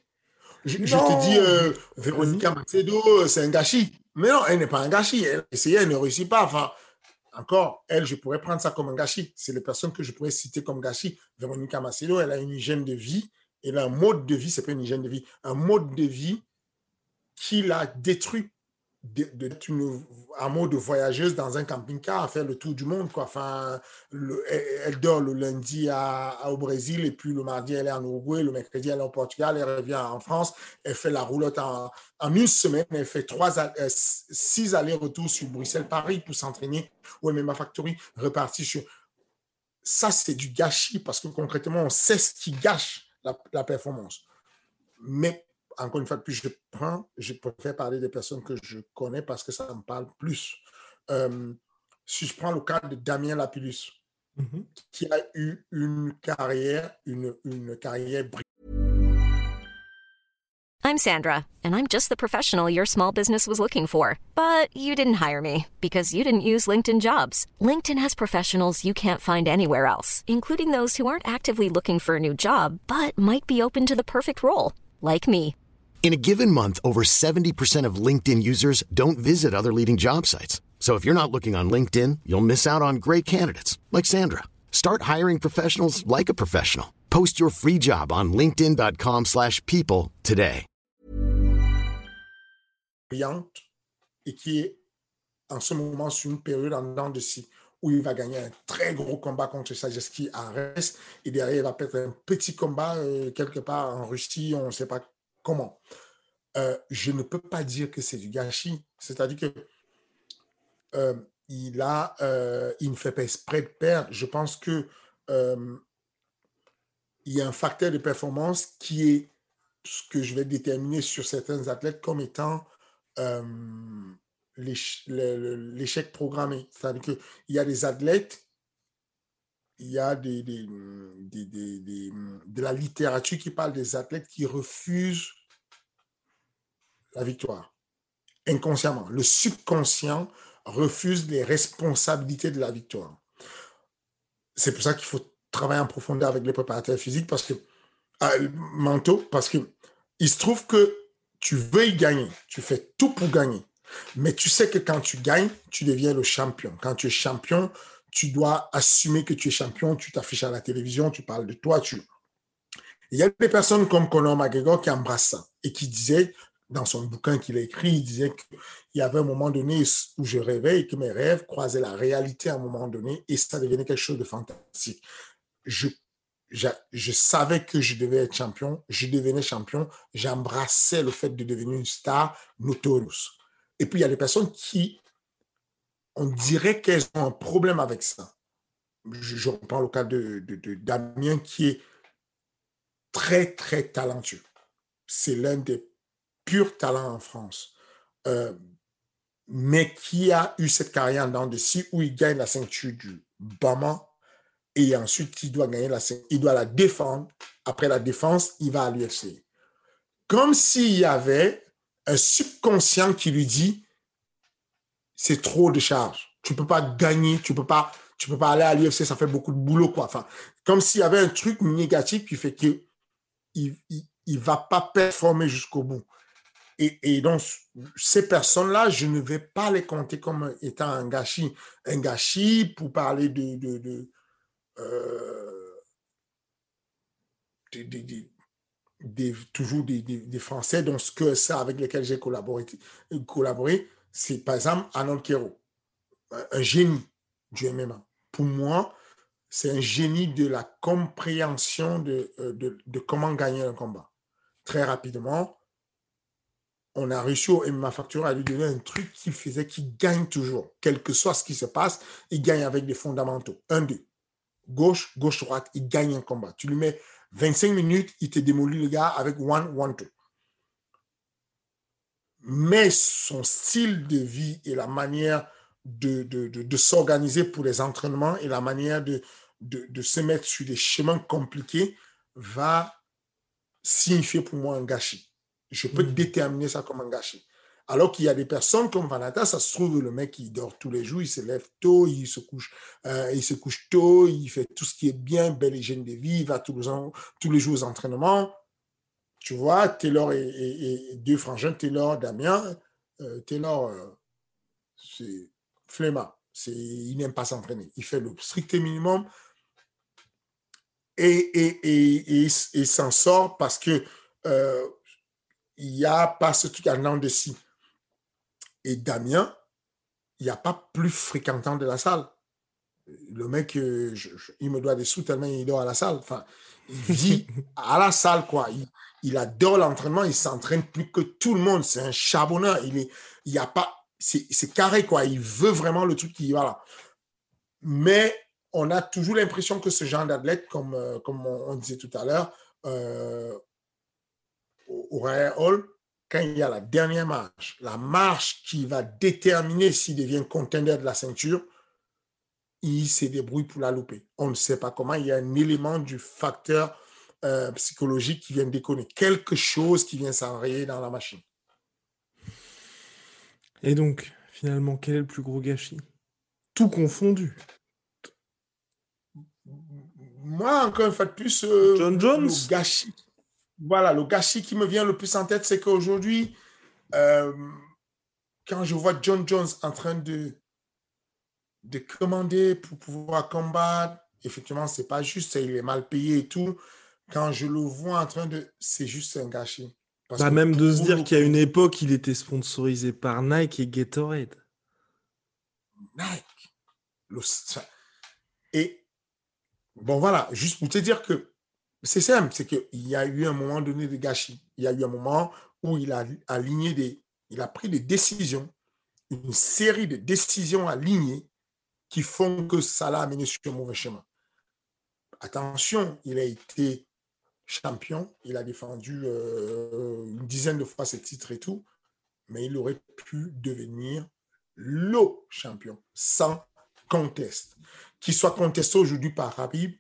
Je, te dis, euh, Véronica Macedo, euh, c'est un gâchis. Mais non, elle n'est pas un gâchis. Elle essayait, elle ne réussit pas. Enfin, encore, elle, je pourrais prendre ça comme un gâchis. C'est les personnes que je pourrais citer comme gâchis. Véronica Macedo, elle a une hygiène de vie. Elle a un mode de vie, c'est pas une hygiène de vie, un mode de vie qui l'a détruit d'être une mode de voyageuse dans un camping-car à faire le tour du monde. Quoi. Enfin, elle dort le lundi au Brésil et puis le mardi elle est en Uruguay, le mercredi elle est au Portugal, elle revient en France, elle fait la roulotte en, une semaine, elle fait trois, euh, six allers-retours sur Bruxelles-Paris pour s'entraîner au MMA Factory, reparti sur... Ça, c'est du gâchis parce que concrètement, on sait ce qui gâche la, la performance. Mais encore une fois, plus je prends, je préfère parler des personnes que je connais parce que ça me parle plus. Euh, si je prends le cas de Damien Lapillus, mm-hmm. qui a eu une carrière, une, une carrière I'm Sandra, and I'm just the professional your small business was looking for. But you didn't hire me because you didn't use LinkedIn jobs. LinkedIn has professionals you can't find anywhere else, including those who aren't actively looking for a new job, but might be open to the perfect role, like me. In a given month, over 70% of LinkedIn users don't visit other leading job sites. So if you're not looking on LinkedIn, you'll miss out on great candidates like Sandra. Start hiring professionals like a professional. Post your free job on linkedin.com/people today. Et qui est en ce moment sur une période en dents de scie où il va gagner un très gros combat contre Sajeski à Rest et derrière il va perdre un petit combat euh, quelque part en Russie, on ne sait pas Comment? Euh, Je ne peux pas dire que c'est du gâchis. C'est-à-dire que euh, il, a, euh, il ne fait pas exprès de perdre. Je pense que il y a un facteur de performance qui est ce que je vais déterminer sur certains athlètes comme étant l'échec programmé. C'est-à-dire qu'il y a des athlètes il y a des, des, des, des, de la littérature qui parle des athlètes qui refusent la victoire inconsciemment. Le subconscient refuse les responsabilités de la victoire. C'est pour ça qu'il faut travailler en profondeur avec les préparateurs physiques parce que euh, mentaux parce que il se trouve que tu veux gagner, tu fais tout pour gagner. Mais tu sais que quand tu gagnes, tu deviens le champion. Quand tu es champion, tu dois assumer que tu es champion, tu t'affiches à la télévision, tu parles de toi. Tu... Il y a des personnes comme Conor McGregor qui embrassent ça et qui disaient, dans son bouquin qu'il a écrit, il disait qu'il y avait un moment donné où je rêvais et que mes rêves croisaient la réalité à un moment donné et ça devenait quelque chose de fantastique. Je, je, savais que je devais être champion, je devenais champion, j'embrassais le fait de devenir une star notorious. Et puis, il y a des personnes qui, on dirait qu'elles ont un problème avec ça. Je, reprends le cas de, Damien qui est très, très talentueux. C'est l'un des pur talent en France, euh, mais qui a eu cette carrière dans de si où il gagne la ceinture du Bama et ensuite il doit gagner la il doit la défendre. Après la défense, il va à l'UFC. Comme s'il y avait un subconscient qui lui dit c'est trop de charge. Tu peux pas gagner, tu peux pas, tu peux pas aller à l'UFC, ça fait beaucoup de boulot quoi. Enfin, comme s'il y avait un truc négatif qui fait que il, va pas performer jusqu'au bout. Et, donc, ces personnes-là, je ne vais pas les compter comme étant un gâchis. Un gâchis pour parler de, euh, toujours des, Français, donc ce que ça avec lesquels j'ai collaboré, collaboré c'est par exemple Arnold Kero, un génie du MMA. Pour moi, c'est un génie de la compréhension de, euh, de, comment gagner un combat. Très rapidement, on a réussi au MMA Factory à lui donner un truc qui faisait qu'il gagne toujours. Quel que soit ce qui se passe, il gagne avec des fondamentaux. Un, deux. Gauche, gauche, droite, il gagne un combat. Tu lui mets 25 minutes, il te démolit le gars avec one, one, two. Mais son style de vie et la manière de, de, s'organiser pour les entraînements et la manière de, de, se mettre sur des chemins compliqués va signifier pour moi un gâchis. Je peux mm. déterminer ça comme un gâchis. Alors qu'il y a des personnes comme Vanata, ça se trouve, le mec, il dort tous les jours, il se lève tôt, il se couche, euh, il se couche tôt, il fait tout ce qui est bien, belle hygiène de vie, il va tous les, tous les jours aux entraînements. Tu vois, Taylor et, et, deux frangins, Taylor, Damien, euh, Taylor, euh, c'est flemmard. Il n'aime pas s'entraîner. Il fait le strict minimum et, et, et, s'en sort parce que il n'y a pas ce truc à de si. Et Damien, il n'y a pas plus fréquentant de la salle. Le mec, euh, il me doit des sous tellement il dort à la salle. Enfin, il vit à la salle, quoi. Il, adore l'entraînement, il s'entraîne plus que tout le monde. C'est un charbonneur. Il il y a pas, c'est carré, quoi. Il veut vraiment le truc qui, voilà. Mais on a toujours l'impression que ce genre d'athlète, comme, euh, comme on, disait tout à l'heure, euh, au Royal Hall, quand il y a la dernière marche, la marche qui va déterminer s'il devient contender de la ceinture, il se débrouille pour la louper. On ne sait pas comment. Il y a un élément du facteur euh, psychologique qui vient déconner. Quelque chose qui vient s'enrayer dans la machine. Et donc, finalement, quel est le plus gros gâchis? Tout confondu. Moi, encore une fois de plus, euh, John Jones? Le gâchis voilà, le gâchis qui me vient le plus en tête, c'est qu'aujourd'hui, euh, quand je vois John Jones en train de, de commander pour pouvoir combattre, effectivement, c'est pas juste, il est mal payé et tout. Quand je le vois en train de. C'est juste un gâchis. Parce bah, même de se dire qu'à une époque, il était sponsorisé par Nike et Gatorade. Nike. Et bon, voilà, juste pour te dire que c'est simple, c'est qu'il y a eu un moment donné de gâchis. Il y a eu un moment où il a aligné des, il a pris des décisions, une série de décisions alignées qui font que ça l'a amené sur un mauvais chemin. Attention, il a été champion, il a défendu euh, une dizaine de fois ses titres et tout, mais il aurait pu devenir le champion sans conteste. qu'il soit contesté aujourd'hui par Habib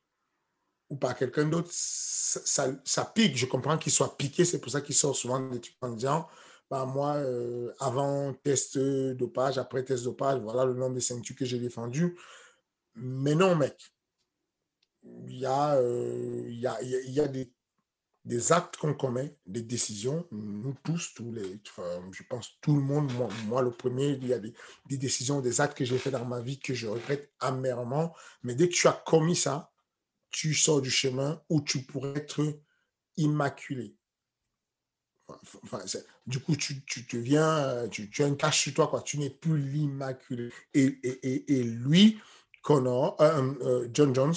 ou par quelqu'un d'autre, ça, pique. Je comprends qu'il soit piqué, c'est pour ça qu'il sort souvent des trucs en disant bah, moi, euh, avant test dopage, après test dopage, voilà le nombre de ceintures que j'ai défendu. Mais non, mec. Il y a, euh, il y a, il y a des, des actes qu'on commet, des décisions, nous tous, tous les, je pense tout le monde, moi, le premier, il y a des, décisions, des actes que j'ai fait dans ma vie que je regrette amèrement. Mais dès que tu as commis ça, tu sors du chemin où tu pourrais être immaculé. Enfin, du coup, tu, tu viens, tu, as une tâche sur toi, quoi. Tu n'es plus l'immaculé. Et, et, et, lui, Connor, euh, euh, John Jones,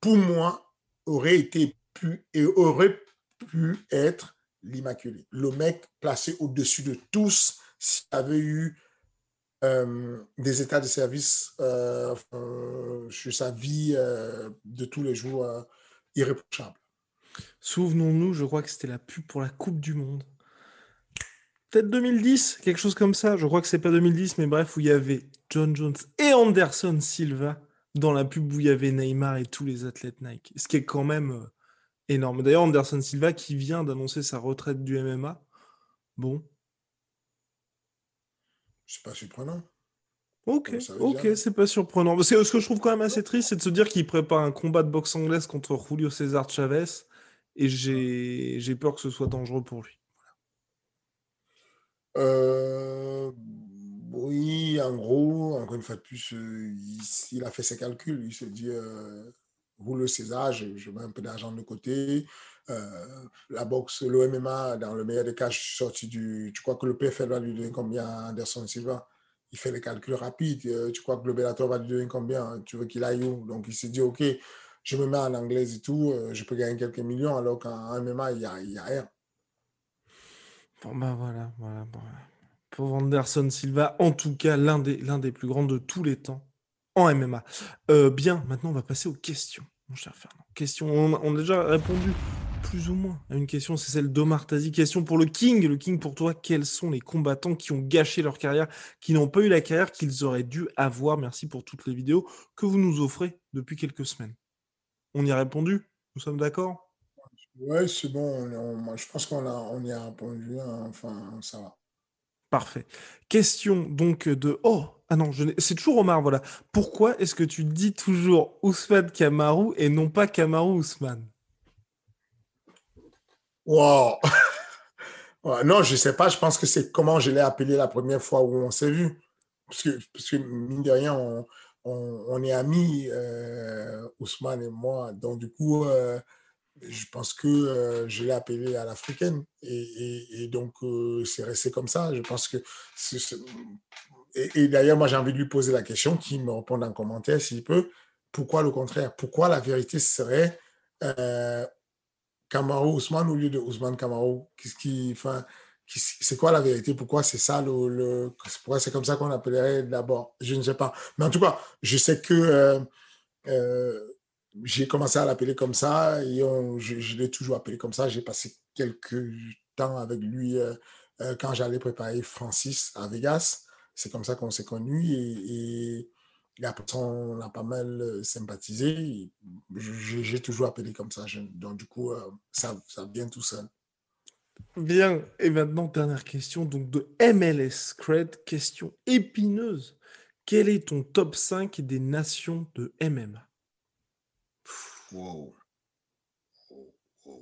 pour moi, aurait été pu et aurait pu être l'immaculé. Le mec placé au-dessus de tous s'il avait eu des états de service sur sa vie de tous les jours irréprochables. Souvenons-nous, je crois que c'était la pub pour la Coupe du Monde. Peut-être 2010, quelque chose comme ça. Je crois que c'est pas 2010, mais bref, où il y avait John Jones et Anderson Silva dans la pub où il y avait Neymar et tous les athlètes Nike. Ce qui est quand même euh, énorme. D'ailleurs, Anderson Silva qui vient d'annoncer sa retraite du MMA. Bon. C'est pas surprenant. Ok, ok, c'est pas surprenant. ce que je trouve quand même assez triste, c'est de se dire qu'il prépare un combat de boxe anglaise contre Julio César Chavez et j'ai peur que ce soit dangereux pour lui. Euh, oui, en gros, encore une fois de plus, euh, il, a fait ses calculs. Il se dit, euh, le César, je, mets un peu d'argent de côté. Euh, la boxe, le MMA, dans le meilleur des cas, je suis sorti du. Tu crois que le PFL va lui donner combien Anderson Silva? Il fait les calculs rapides. tu crois que le Bellator va lui donner combien? Tu veux qu'il aille où? Donc il s'est dit, OK, je me mets en anglais et tout, euh, je peux gagner quelques millions, alors qu'en MMA, il n'y a, a, rien. Bon, ben voilà, voilà. Pour Anderson Silva, en tout cas, l'un des, l'un des plus grands de tous les temps en MMA. Euh, bien, maintenant, on va passer aux questions, cher Fernand. Question, on, a déjà répondu plus ou moins à une question, c'est celle d'Omar Tazi. Question pour le King. Le King, pour toi, quels sont les combattants qui ont gâché leur carrière, qui n'ont pas eu la carrière qu'ils auraient dû avoir? Merci pour toutes les vidéos que vous nous offrez depuis quelques semaines. On y a répondu? Nous sommes d'accord? Oui, c'est bon. je pense qu'on on y a répondu. Hein, enfin, ça va. Parfait. Question donc de. Oh Ah non, c'est toujours Omar, voilà. Pourquoi est-ce que tu dis toujours Ousmane Kamaru et non pas Kamaru Ousmane? Wow Non, je ne sais pas. Je pense que c'est comment je l'ai appelé la première fois où on s'est vu. Parce que, parce que mine de rien, on, on, est amis, euh, Ousmane et moi. Donc, du coup, euh, je pense que euh, je l'ai appelé à l'africaine. Et, donc, c'est resté comme ça. Je pense que. Et, d'ailleurs, moi, j'ai envie de lui poser la question, qui me réponde en commentaire s'il peut. Pourquoi le contraire? Pourquoi la vérité serait Camaro Ousmane au lieu de Ousmane Camaro? Qu'est-ce qui. Enfin, c'est quoi la vérité? Pourquoi c'est ça pourquoi c'est comme ça qu'on appellerait d'abord? Je ne sais pas. Mais en tout cas, je sais que euh, euh, j'ai commencé à l'appeler comme ça et je, l'ai toujours appelé comme ça. J'ai passé quelques temps avec lui euh, quand j'allais préparer Francis à Vegas. C'est comme ça qu'on s'est connus et, et, après on a pas mal sympathisé. J'ai toujours appelé comme ça. Donc du coup, ça, ça vient tout seul. Bien, et maintenant, dernière question donc de MLS Cred, question épineuse. Quel est ton top 5 des nations de MMA wow.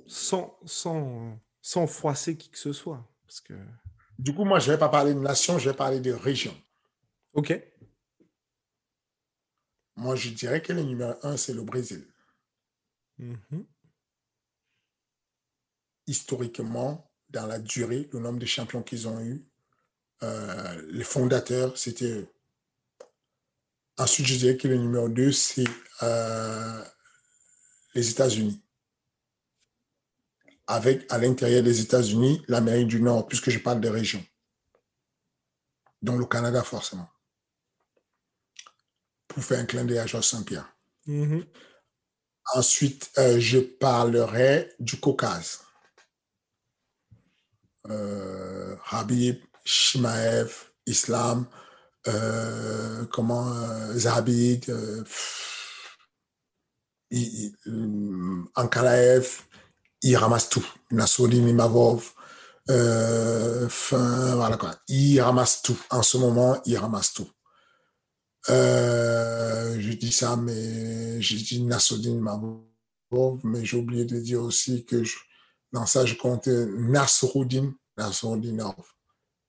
Sans, sans, sans froisser qui que ce soit. Parce que... Du coup, moi, je ne vais pas parler de nation, je vais parler de région. OK. Moi, je dirais que le numéro 1, c'est le Brésil. Mhm. Historiquement, dans la durée, le nombre de champions qu'ils ont eu. Euh, les fondateurs, c'était eux. Ensuite, je dirais que le numéro 2, c'est euh, les États-Unis. Avec à l'intérieur des États-Unis, l'Amérique du Nord, puisque je parle de régions. Dont le Canada, forcément. Pour faire un clin d'œil à Georges Saint-Pierre. Mm-hmm. Ensuite, euh, je parlerai du Caucase euh, Habib, Shimaev, Islam, euh, comment, euh, Zabid, il, il, Ankalaev, il ramasse tout. Nassoudine Imavov, euh, fin, voilà quoi. Il ramasse tout. En ce moment, il ramasse tout. Euh, je dis ça, mais je dis Nassoudine Imavov, mais j'ai oublié de dire aussi que je, dans ça, je compte Nassoudine, Nassoudinov,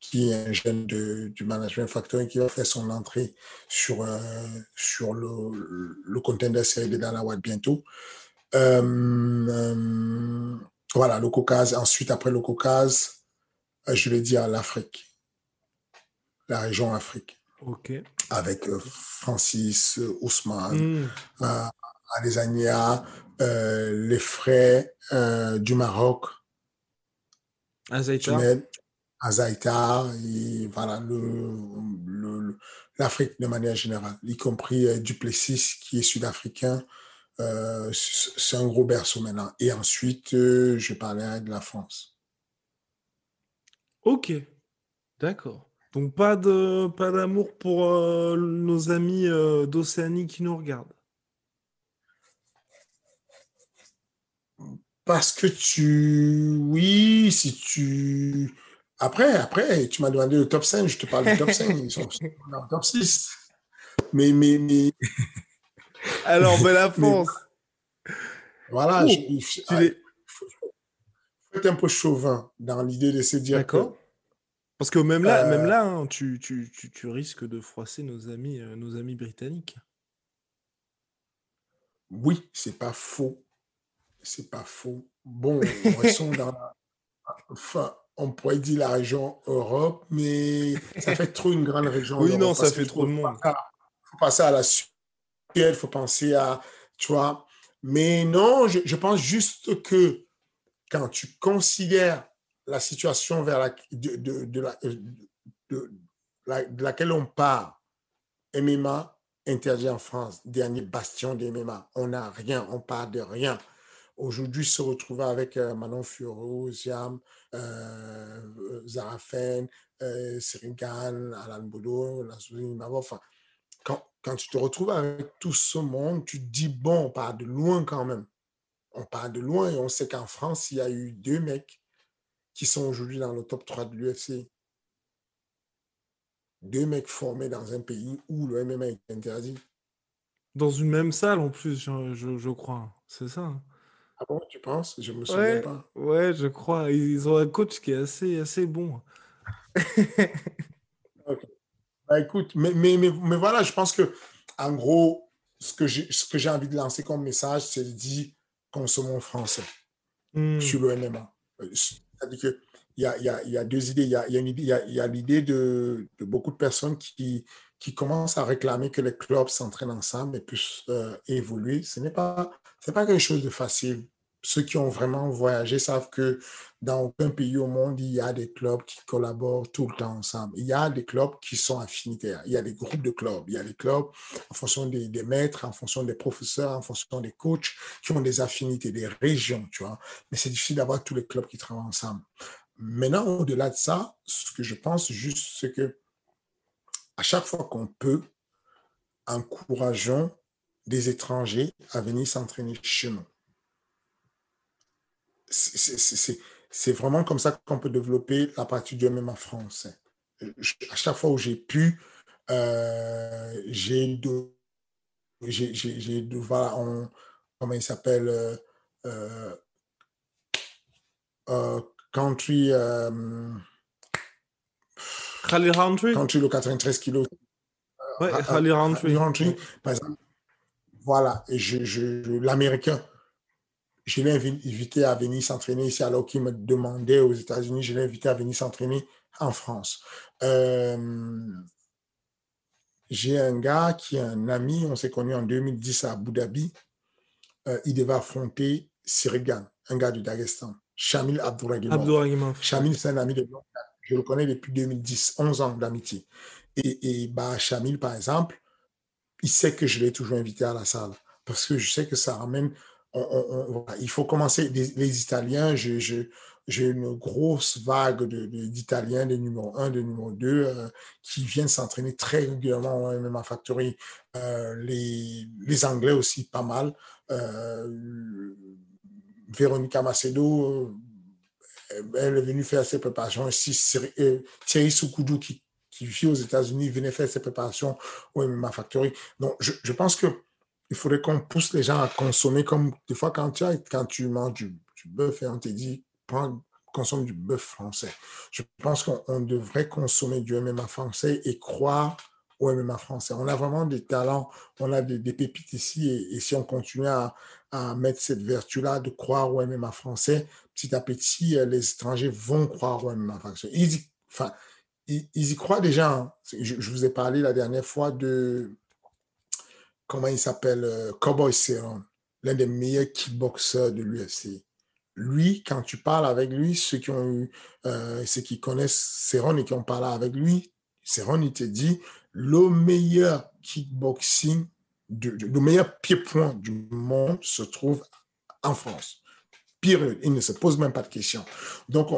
qui est un jeune de, du management factoring qui va faire son entrée sur, euh, sur le, le contender série de Danawad bientôt. Euh, euh, voilà, le Caucase. Ensuite, après le Caucase, euh, je vais dire l'Afrique, la région Afrique. Ok. Avec Francis Ousmane, Adesanya, euh, les frères euh, du Maroc, Azaïta. Azaïta, et voilà, l'Afrique de manière générale, y compris euh, Duplessis qui est sud-africain. Euh, c'est un gros berceau maintenant. Et ensuite, euh, je parlais de la France. Ok. D'accord. Donc pas de pas d'amour pour euh, nos amis d'Océanie qui nous regardent. Parce que tu, oui, si tu, après, après, tu m'as demandé le top 5, je te parle du top 5, ils sont dans le top 6. Mais, mais, mais, Alors, ben la Mais- France. voilà, je- il faut être un peu chauvin dans l'idée de se dire D'accord. Parce que même là, Euh, même là, hein, tu, tu, tu, tu risques de froisser nos amis, euh, nos amis britanniques. oui, c'est pas faux. C'est pas faux. Bon, restons dans la, enfin, on pourrait dire la région Europe, mais ça fait trop une grande région. Oui, non, ça fait trop de monde. pas- faut passer à la Suède, il faut penser à, tu vois. Mais non, je, je pense juste que quand tu considères la situation vers la, de, de, de la, de, de la- de laquelle on part, MMA interdit en France, dernier bastion des MMA. On n'a rien, on part de rien. Aujourd'hui, se retrouver avec euh, Manon Furo, Ziam, euh, Zarafen, euh, Alan Bodo, Nassoudine Imavov, enfin, quand, tu te retrouves avec tout ce monde, tu te dis, bon, on part de loin quand même. On part de loin et on sait qu'en France, il y a eu deux mecs qui sont aujourd'hui dans le top 3 de l'UFC. Deux mecs formés dans un pays où le MMA est interdit. Dans une même salle en plus, je, crois. C'est ça. Ah bon, tu penses? Je me souviens Ouais, pas. ouais, je crois. Ils ont un coach qui est assez, assez bon. Bah, écoute, mais, mais, mais, mais voilà, je pense que, en gros, ce que j'ai envie de lancer comme message, c'est de dire consommons français Hmm. sur le MMA. Euh, C'est-à-dire qu'il y a, il y, a, il y a deux idées. Il y a, y a l'idée de, de beaucoup de personnes qui, qui commencent à réclamer que les clubs s'entraînent ensemble et puissent euh, évoluer. Ce n'est pas, pas quelque chose de facile. Ceux qui ont vraiment voyagé savent que dans aucun pays au monde, il y a des clubs qui collaborent tout le temps ensemble. Il y a des clubs qui sont affinitaires. Il y a des groupes de clubs. Il y a des clubs en fonction des, maîtres, en fonction des professeurs, en fonction des coachs qui ont des affinités, des régions, tu vois. Mais c'est difficile d'avoir tous les clubs qui travaillent ensemble. Maintenant, au-delà de ça, ce que je pense juste, c'est que à chaque fois qu'on peut, encourageons des étrangers à venir s'entraîner chez nous. C'est- vraiment comme ça qu'on peut développer la partie du MMA français. À chaque fois où j'ai pu, euh, j'ai j'ai, voilà, on- comment il s'appelle, euh, euh, euh, Country, Khalil Roundtree Country le 93 kilos. Ouais, Ah, ah, Khalil Roundtree. Roundtree, par exemple. Voilà, et je, je, je- l'Américain, je l'ai invi- invité à venir s'entraîner ici alors qu'il me demandait aux États-Unis, je l'ai invité à venir s'entraîner en France. Euh, j'ai un gars qui est un ami, on s'est connu en 2010 à Abu Dhabi. Euh, il devait affronter Sirigan, un gars du Daghestan, Shamil Abdouragimov. Chamil, c'est un ami de longue. Je le connais depuis 2010, 11 ans d'amitié. Et, et bah, Chamil, par exemple, il sait que je l'ai toujours invité à la salle parce que je sais que ça ramène. Il faut commencer. Les, Italiens, j'ai une grosse vague d'Italiens, de, numéro 1, de numéro 2, euh, qui viennent s'entraîner très régulièrement au MMA Factory. Euh, les, Anglais aussi, pas mal. Euh, Véronica Macedo, elle est venue faire ses préparations ici. Thierry Soukoudou, qui, qui vit aux États-Unis, venait faire ses préparations au MMA Factory. Donc, je pense que il faudrait qu'on pousse les gens à consommer comme des fois quand tu, as, quand tu manges du, bœuf et on te dit prends, consomme du bœuf français. Je pense qu'on devrait consommer du MMA français et croire au MMA français. On a vraiment des talents, on a des, pépites ici et, si on continue à, mettre cette vertu-là de croire au MMA français, petit à petit, euh, les étrangers vont croire au MMA français. Ils, y croient déjà. Hein. Je, vous ai parlé la dernière fois de, comment il s'appelle, euh, Cowboy Cerrone, l'un des meilleurs kickboxers de l'UFC. Lui, quand tu parles avec lui, ceux qui ont eu, euh, ceux qui connaissent Cerrone et qui ont parlé avec lui, Cerrone, il te dit, le meilleur kickboxing, le meilleur pied-point du monde se trouve en France. Pire, il ne se pose même pas de questions. Donc,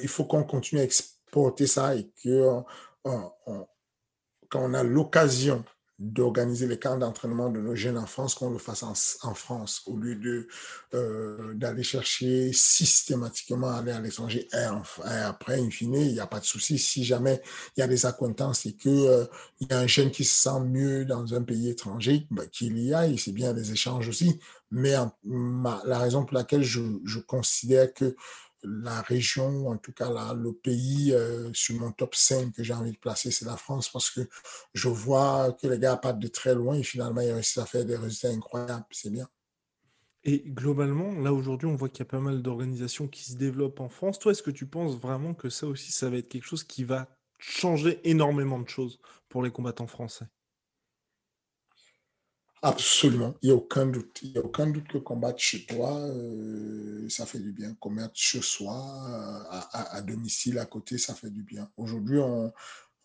il faut qu'on continue à exporter ça et que quand on a l'occasion d'organiser les camps d'entraînement de nos jeunes en France, qu'on le fasse en, France, au lieu de euh, d'aller chercher systématiquement aller à l'étranger. Et, après, in fine, il n'y a pas de souci. Si jamais il y a des acquaintances et qu'il euh, y a un jeune qui se sent mieux dans un pays étranger, ben, qu'il y aille, c'est bien des échanges aussi. Mais la raison pour laquelle je, je considère que la région, en tout cas le pays euh, sur mon top 5 que j'ai envie de placer, c'est la France parce que je vois que les gars partent de très loin et finalement ils réussissent à faire des résultats incroyables. C'est bien. Et globalement, là aujourd'hui, on voit qu'il y a pas mal d'organisations qui se développent en France. Toi, est-ce que tu penses vraiment que ça aussi, ça va être quelque chose qui va changer énormément de choses pour les combattants français? Absolument, il n'y a aucun doute. Il n'y a aucun doute que combattre chez toi, euh, ça fait du bien. Combattre chez soi, euh, à, domicile, à côté, ça fait du bien. Aujourd'hui, on,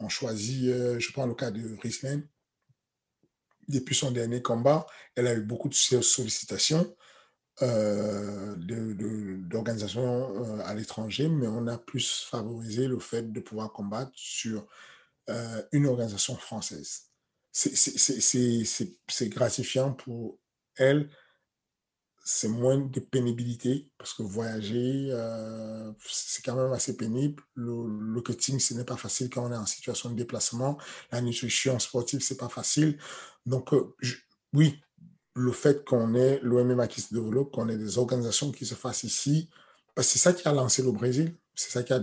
choisit, euh, je prends le cas de Riesling. Depuis son dernier combat, elle a eu beaucoup de sollicitations d'organisations à l'étranger, mais on a plus favorisé le fait de pouvoir combattre sur une organisation française c'est gratifiant pour elle. C'est moins de pénibilité parce que voyager, euh, c'est quand même assez pénible. Le, le cutting, ce n'est pas facile quand on est en situation de déplacement. La nutrition sportive, c'est pas facile. Donc, euh, oui, le fait qu'on ait l'OMMA qui se développe, qu'on ait des organisations qui se fassent ici, c'est ça qui a lancé le Brésil. C'est ça qui a.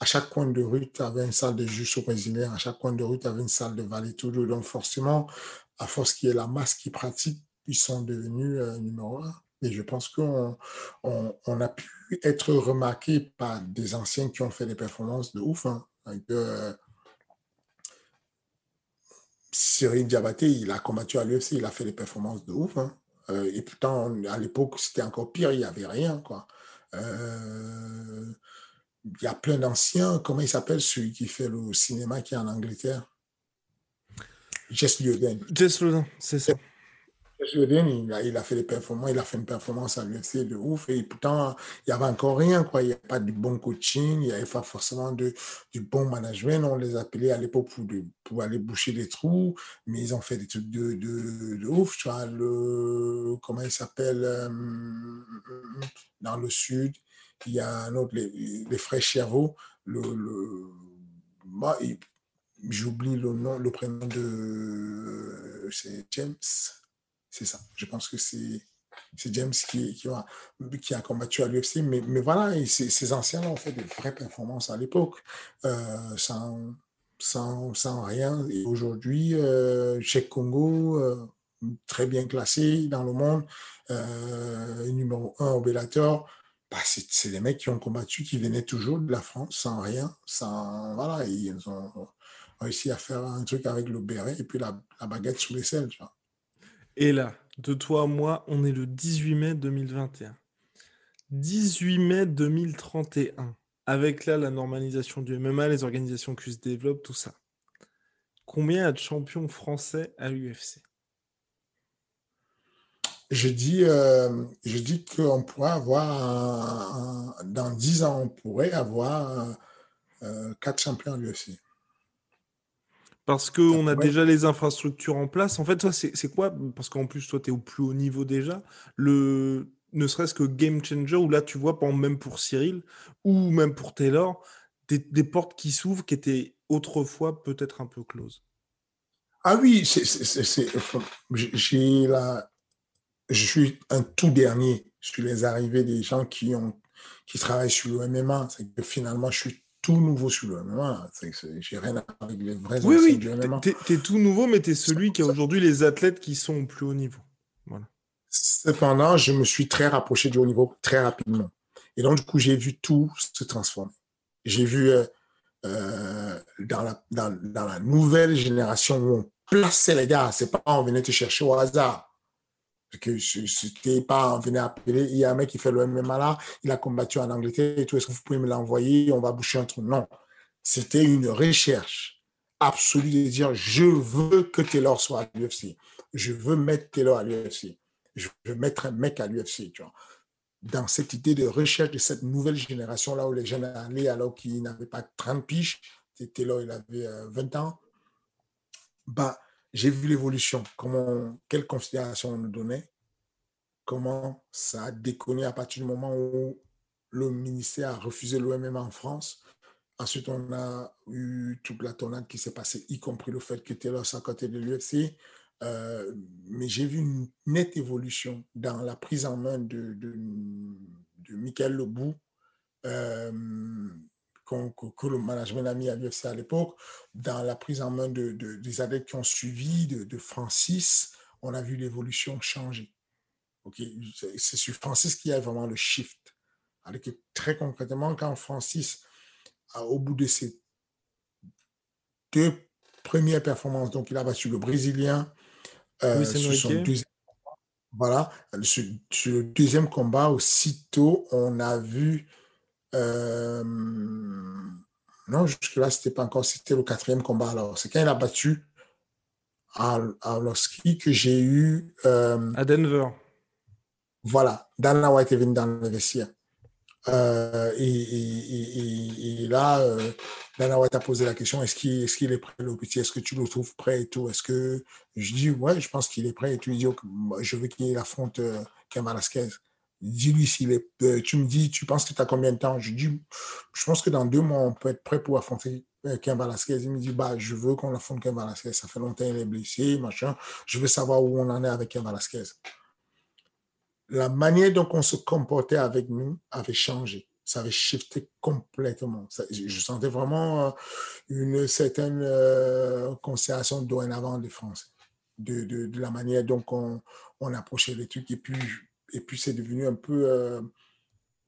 À chaque coin de rue, tu avais une salle de juge brésilien. À chaque coin de rue, tu avais une salle de Valetudo. Donc, forcément, à force qu'il y ait la masse qui pratique, ils sont devenus euh, numéro un. Et je pense qu'on on, a pu être remarqué par des anciens qui ont fait des performances de ouf. Hein. Euh, Cyril Diabaté, il a combattu à l'UFC, il a fait des performances de ouf. Hein. Euh, et pourtant, à l'époque, c'était encore pire, il n'y avait rien. Quoi. Il y a plein d'anciens. Comment il s'appelle celui qui fait le cinéma qui est en Angleterre? Jess Lioden. Jess Lioden, c'est ça. Jess Lioden, il a, fait des performances, il a fait une performance à l'UFC de ouf. Et pourtant, il n'y avait encore rien. Quoi. Il n'y a pas de bon coaching, il n'y avait pas forcément de, du bon management. On les appelait à l'époque pour, pour aller boucher les trous, mais ils ont fait des trucs de, de, de ouf. Tu vois, le, comment il s'appelle euh, Dans le sud il y a un autre, les, frères Chervaux, le, le j'oublie le nom, le prénom de, c'est James, c'est ça. Je pense que c'est, c'est James qui, qui, a, qui a combattu à l'UFC, mais, mais voilà, ces, anciens ont fait de vraies performances à l'époque, euh, sans, sans, sans, rien. Et aujourd'hui, euh, Congo, euh, très bien classé dans le monde, euh, numéro un au Bellator, bah, c'est des mecs qui ont combattu, qui venaient toujours de la France sans rien, sans. Voilà, ils ont réussi à faire un truc avec le béret et puis la, baguette sous les selles. Tu vois. Et là, de toi à moi, on est le 18 mai 2021. 18 mai 2031. Avec là la normalisation du MMA, les organisations qui se développent, tout ça. Combien y a de champions français à l'UFC je dis, euh, je dis qu'on pourrait avoir, dans 10 ans, on pourrait avoir euh, quatre champions à l'UFC. Parce qu'on a déjà les infrastructures en place. En fait, toi, c'est quoi? Parce qu'en plus, toi, tu es au plus haut niveau déjà. Le, ne serait-ce que game changer, où là, tu vois, même pour Cyril, ou même pour Taylor, des, des portes qui s'ouvrent qui étaient autrefois peut-être un peu closes. Ah oui, j'ai la, je suis un tout dernier sur les arrivées des gens qui ont qui travaillent sur le MMA. C'est que finalement, je suis tout nouveau sur le MMA. J'ai rien à voir avec les vrais oui, oui, du MMA. Tu es, tout nouveau, mais tu es celui qui a aujourd'hui les athlètes qui sont au plus haut niveau. Voilà. Cependant, je me suis très rapproché du haut niveau très rapidement. Et donc, du coup, j'ai vu tout se transformer. J'ai vu euh, euh, dans, la, dans, dans, la nouvelle génération où on plaçait les gars, c'est pas on venait te chercher au hasard. Que c'était pas on venait appeler, il y a un mec qui fait le MMA là, il a combattu en Angleterre et tout, est-ce que vous pouvez me l'envoyer, on va boucher un trou. Non. C'était une recherche absolue de dire je veux que Taylor soit à l'UFC. Je veux mettre Taylor à l'UFC. Je veux mettre un mec à l'UFC, dans cette idée de recherche de cette nouvelle génération-là où les jeunes allaient alors qu'ils n'avaient pas 30 piges, là, il avait 20 euh, ans, bah, j'ai vu l'évolution, comment, quelle considération on nous donnait, comment ça a déconné à partir du moment où le ministère a refusé l'OMM en France. Ensuite, on a eu toute la tornade qui s'est passée, y compris le fait que Taylor soit à de l'UFC. Euh, mais j'ai vu une nette évolution dans la prise en main de, de, de Michael Lebou, euh, que, le management a mis à l'UFC à l'époque, dans la prise en main de, des adeptes qui ont suivi, de, Francis, on a vu l'évolution changer. C'est sur Francis qu'il y a vraiment le shift. Alors que très concrètement, quand Francis, au bout de ses deux premières performances, donc il a battu le Brésilien, euh, voilà, sur, le deuxième combat, aussitôt, on a vu. Euh, non, jusque-là, c'était pas encore, c'était le quatrième combat. Alors, c'est quand il a battu à, à que j'ai eu. Euh, à Denver. Voilà, Dana White est venu dans le vestiaire. Euh, et, et, là, euh, Dana White a posé la question est-ce qu'il est, prêt, le petit? Est-ce que tu le trouves prêt et tout? Est-ce que je dis ouais, je pense qu'il est prêt. Et tu lui dis je veux qu'il affronte euh. Dis-lui s'il. Euh, tu me dis tu penses que tu as combien de temps? Je dis je pense que dans deux mois, on peut être prêt pour affronter Ken Velasquez. Il me dit bah, je veux qu'on affronte Ken Velasquez. Ça fait longtemps qu'il est blessé, machin. Je veux savoir où on en est avec Ken Velasquez la manière dont on se comportait avec nous avait changé. Ça avait shifté complètement. je sentais vraiment euh, une certaine euh, considération dorénavant des Français, de, de, la manière dont on, on, approchait les trucs. Et puis, et puis c'est devenu un peu... Euh,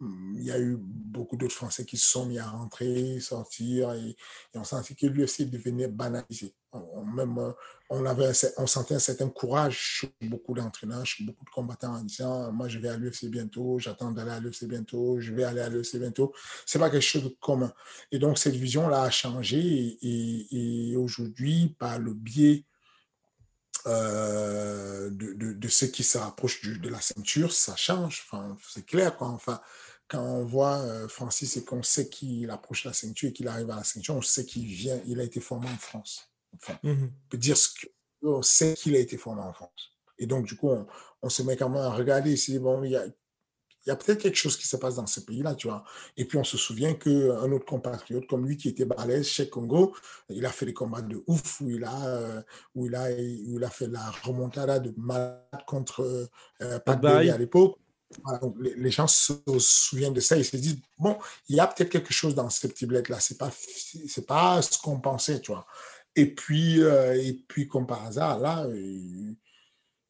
il y a eu beaucoup d'autres Français qui se sont mis à rentrer, sortir, et, on sentait que l'UFC devenait banalisé. On, même, euh, on, avait, on sentait un certain courage chez beaucoup d'entraîneurs, chez beaucoup de combattants en disant Moi, je vais à l'UFC bientôt, j'attends d'aller à l'UFC bientôt, je vais aller à l'UFC bientôt. Ce n'est pas quelque chose de commun. Et donc, cette vision-là a changé, et, aujourd'hui, par le biais euh, de, de, de, ceux qui se rapprochent de la ceinture, ça change. Enfin, c'est clair. Quoi. Enfin, quand on voit euh, Francis et qu'on sait qu'il approche la ceinture et qu'il arrive à la ceinture, on sait qu'il vient, il a été formé en France. Enfin, mmh on peut dire ce qu'on sait qu'il a été formé en France. Et donc, du coup, on, se met quand même à regarder si, bon, il y a, y a peut-être quelque chose qui se passe dans ce pays-là, tu vois. Et puis, on se souvient qu'un autre compatriote comme lui qui était balèze chez Congo, il a fait des combats de ouf où il a, euh, où il a, où il a fait la remontada de malade contre euh, Pat à l'époque les, gens se souviennent de ça et se disent bon, il y a peut-être quelque chose dans ce petit bled là. C'est pas c'est pas ce qu'on pensait, tu vois. Et puis euh, et puis comme par hasard là, euh,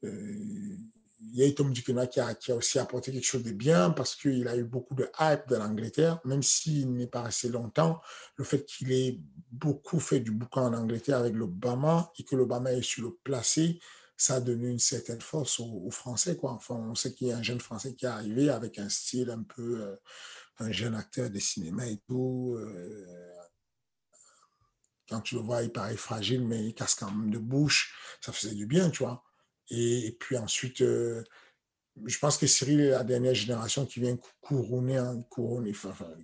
euh, il y a Tom Duquesnoy qui a, qui a aussi apporté quelque chose de bien parce qu'il a eu beaucoup de hype de l'Angleterre, même s'il n'est pas resté longtemps. Le fait qu'il ait beaucoup fait du boucan en Angleterre avec l'Obama et que l'Obama ait su le placer, ça a donné une certaine force aux, Français. Enfin, on sait qu'il y a un jeune Français qui est arrivé avec un style un peu, euh, un jeune acteur de cinéma et tout. Euh, quand tu le vois, il paraît fragile, mais il casse quand même de bouche. Ça faisait du bien, tu vois. Et, puis ensuite, euh, je pense que Cyril est la dernière génération qui vient couronner, couronner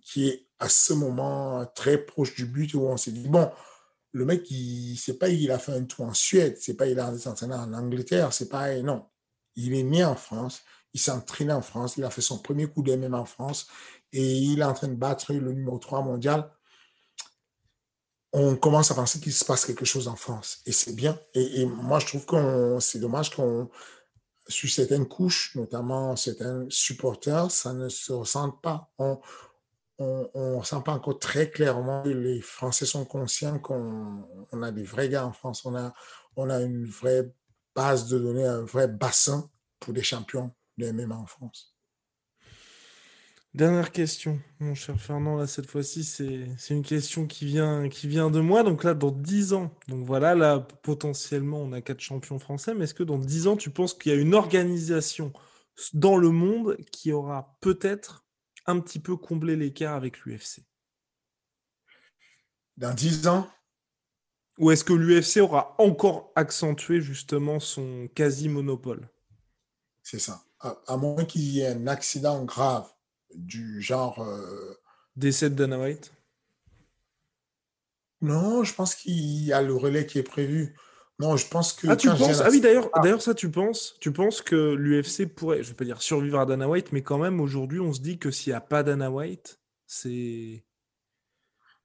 qui est à ce moment très proche du but où on s'est dit, bon, le mec, il c'est pas il a fait un tour en Suède, c'est pas il a entraîné en Angleterre, c'est pas non. Il est né en France, il s'est entraîné en France, il a fait son premier coup d'MM en France et il est en train de battre le numéro 3 mondial. On commence à penser qu'il se passe quelque chose en France et c'est bien. Et, moi, je trouve que c'est dommage qu'on, sur certaines couches, notamment certains supporters, ça ne se ressente pas. On, on ne sent pas encore très clairement que les Français sont conscients qu'on a des vrais gars en France. On a, on a une vraie base de données, un vrai bassin pour des champions de MMA en France. Dernière question, mon cher Fernand. Là, cette fois-ci, c'est une question qui vient, qui vient de moi. Donc là, dans 10 ans, donc voilà, là, potentiellement, on a quatre champions français. Mais est-ce que dans 10 ans, tu penses qu'il y a une organisation dans le monde qui aura peut-être un petit peu combler l'écart avec l'UFC Dans 10 ans? Ou est-ce que l'UFC aura encore accentué justement son quasi-monopole? C'est ça. À, moins qu'il y ait un accident grave du genre... Euh... Décès de Dana White? Non, je pense qu'il y a le relais qui est prévu. Non, je pense que. Ah, tu penses? Ah oui, d'ailleurs, d'ailleurs, ça, tu penses Tu penses que l'UFC pourrait, je vais pas dire survivre à Dana White, mais quand même, aujourd'hui, on se dit que s'il n'y a pas Dana White, c'est.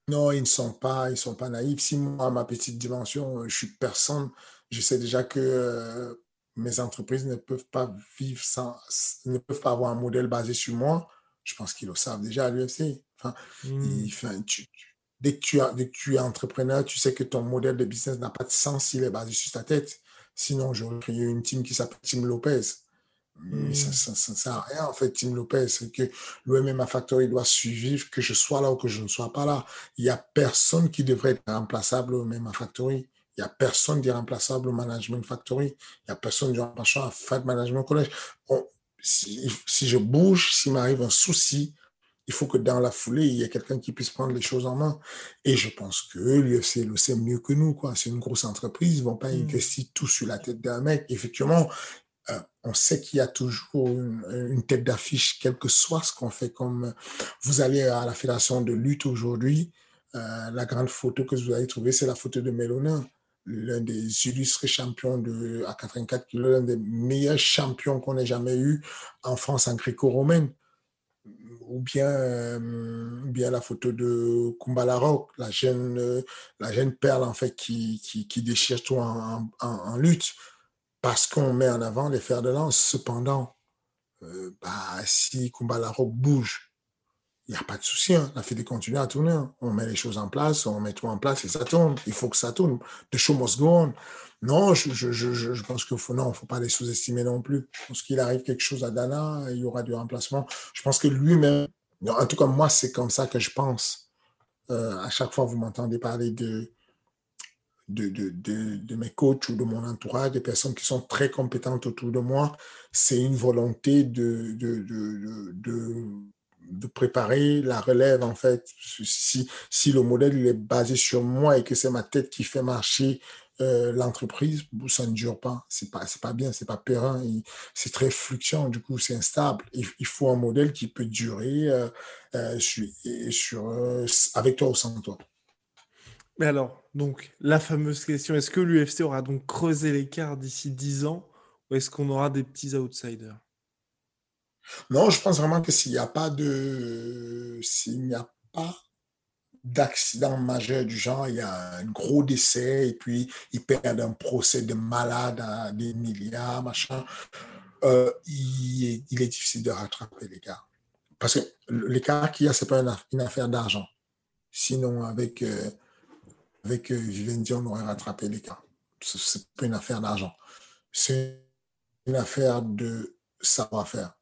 Non, ils ne sont pas, ils sont pas naïfs. Si moi, à ma petite dimension, je suis personne, je sais déjà que euh, mes entreprises ne peuvent pas vivre sans, ne peuvent pas avoir un modèle basé sur moi. Je pense qu'ils le savent déjà à l'UFC. Enfin, mmh. enfin tu, dès que, tu as, tu es entrepreneur, tu sais que ton modèle de business n'a pas de sens s'il est basé sur ta tête. Sinon, j'aurais créé une team qui s'appelle Team Lopez. Mais ça ne hmm. sert à rien, en fait, Team Lopez. C'est que l'OMMA Factory doit suivre, que je sois là ou que je ne sois pas là. Il n'y a personne qui devrait être remplaçable au MMA Factory. Il n'y a personne d'irremplaçable au Management Factory. Il n'y a personne d'irremplaçable à Fight Management College. Si, si, je bouge, s'il m'arrive un souci, il faut que dans la foulée, il y ait quelqu'un qui puisse prendre les choses en main. Et je pense que l'UFC le sait mieux que nous. quoi. C'est une grosse entreprise. Ils ne vont pas mm. investir tout sur la tête d'un mec. Effectivement, euh, on sait qu'il y a toujours une, tête d'affiche, quel que soit ce qu'on fait. Comme vous allez à la fédération de lutte aujourd'hui, euh, la grande photo que vous allez trouver, c'est la photo de Mélonin l'un des illustres champions de, à 84 kg, l'un des meilleurs champions qu'on ait jamais eu en France en gréco-romaine ou bien, euh, bien la photo de Kumbala Rock, la jeune, euh, la jeune perle en fait qui, qui, qui déchire tout en, en, lutte, parce qu'on met en avant les fers de lance. Cependant, euh, bah, si Kumbala bouge, il n'y a pas de souci. Hein. La Fédé continue à tourner. Hein. On met les choses en place, on met tout en place et ça tourne. Il faut que ça tourne. The show must go on. Non, je, je, je, je pense qu'il faut, non, faut pas les sous-estimer non plus. Parce qu'il arrive quelque chose à Dana, il y aura du remplacement. Je pense que lui-même, en tout cas, moi, c'est comme ça que je pense. Euh, à chaque fois, vous m'entendez parler de de, de, de, de, mes coachs ou de mon entourage, des personnes qui sont très compétentes autour de moi, c'est une volonté de, de, de, préparer la relève, en fait. Si, le modèle est basé sur moi et que c'est ma tête qui fait marcher euh, l'entreprise, ça ne dure pas. Pas, c'est pas bien, c'est pas périn. C'est très fluctuant, du coup, c'est instable. Il, faut un modèle qui peut durer euh, euh, avec toi ou sans toi. Mais alors, donc, la fameuse question, est-ce que l'UFC aura donc creusé l'écart d'ici 10 ans ou est-ce qu'on aura des petits outsiders? Non, je pense vraiment que s'il n'y a pas de. S'il n'y a pas d'accidents majeurs du genre, il y a un gros décès et puis ils perdent un procès de malade à des milliards, machin. Euh, il, est, il, est, difficile de rattraper l'écart. Parce que l'écart qu'il y a, ce n'est pas une, affaire d'argent. Sinon, avec, euh, avec euh, Vivendi, on aurait rattrapé l'écart. Ce n'est pas une affaire d'argent. C'est une affaire de savoir-faire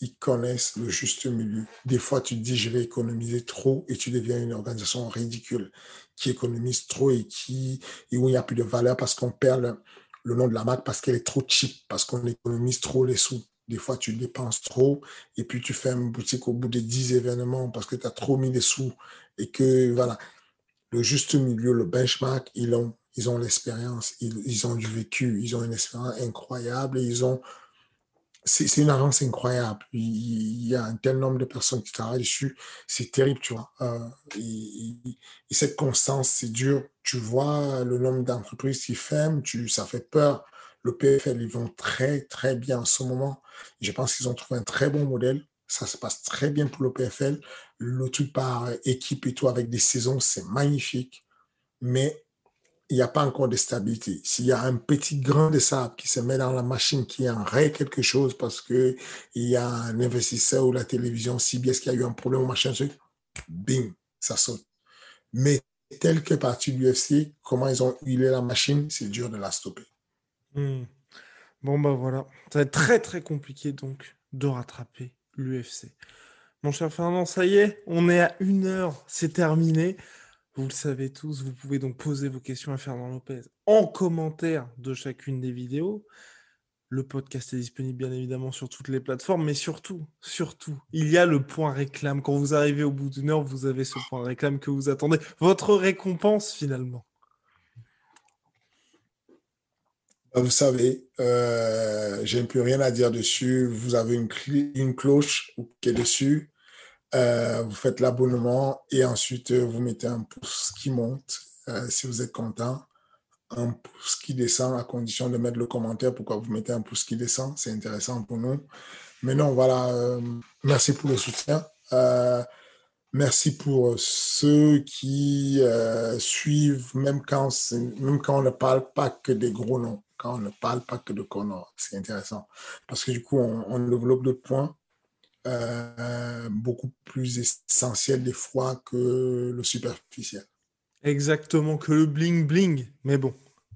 ils connaissent le juste milieu. Des fois, tu te dis, je vais économiser trop et tu deviens une organisation ridicule qui économise trop et, qui, où il n'y a plus de valeur parce qu'on perd le, nom de la marque parce qu'elle est trop cheap, parce qu'on économise trop les sous. Des fois, tu dépenses trop et puis tu fais une boutique au bout de 10 événements parce que tu as trop mis les sous et que, voilà, le juste milieu, le benchmark, ils ont, ils ont l'expérience, ils ont du vécu, ils ont une expérience incroyable et ils ont c'est une avance incroyable. Il, y a un tel nombre de personnes qui travaillent dessus. C'est terrible, tu vois. Euh, et, cette constance, c'est dur. Tu vois le nombre d'entreprises qui ferment, tu, ça fait peur. Le PFL, ils vont très, très bien en ce moment. Je pense qu'ils ont trouvé un très bon modèle. Ça se passe très bien pour le PFL. Le truc par équipe et tout avec des saisons, c'est magnifique. Mais il n'y a pas encore de stabilité. S'il y a un petit grain de sable qui se met dans la machine, qui enraye quelque chose parce que il y a un investisseur ou la télévision CBS qui a eu un problème ou machin, bing, ça saute. Mais tel que parti de l'UFC, comment ils ont huilé la machine, c'est dur de la stopper. Hmm. Bon, bah voilà. Ça va être très très compliqué donc de rattraper l'UFC. Mon cher Fernand, ça y est, on est à une heure, c'est terminé. Vous le savez tous, vous pouvez donc poser vos questions à Fernand Lopez en commentaire de chacune des vidéos. Le podcast est disponible bien évidemment sur toutes les plateformes, mais surtout, surtout, il y a le point réclame. Quand vous arrivez au bout d'une heure, vous avez ce point réclame que vous attendez. Votre récompense finalement. Bah, vous savez, euh, j'ai plus rien à dire dessus. Vous avez une, une cloche qui est dessus. Euh, vous faites l'abonnement et ensuite euh, vous mettez un pouce qui monte euh, si vous êtes content, un pouce qui descend à condition de mettre le commentaire pourquoi vous mettez un pouce qui descend, c'est intéressant pour nous. Mais non, voilà, merci pour le soutien. merci pour ceux qui suivent, même quand, même quand on ne parle pas que des gros noms, quand on ne parle pas que de Connor. C'est intéressant. Parce que du coup, on, on développe d'autres points euh, beaucoup plus essentiel des fois que le superficiel. Exactement, que le bling bling. Mais bon,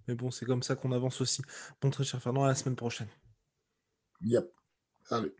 mais bon, c'est comme ça qu'on avance aussi. Bon, très cher Fernand, à la semaine prochaine. Yep. Salut.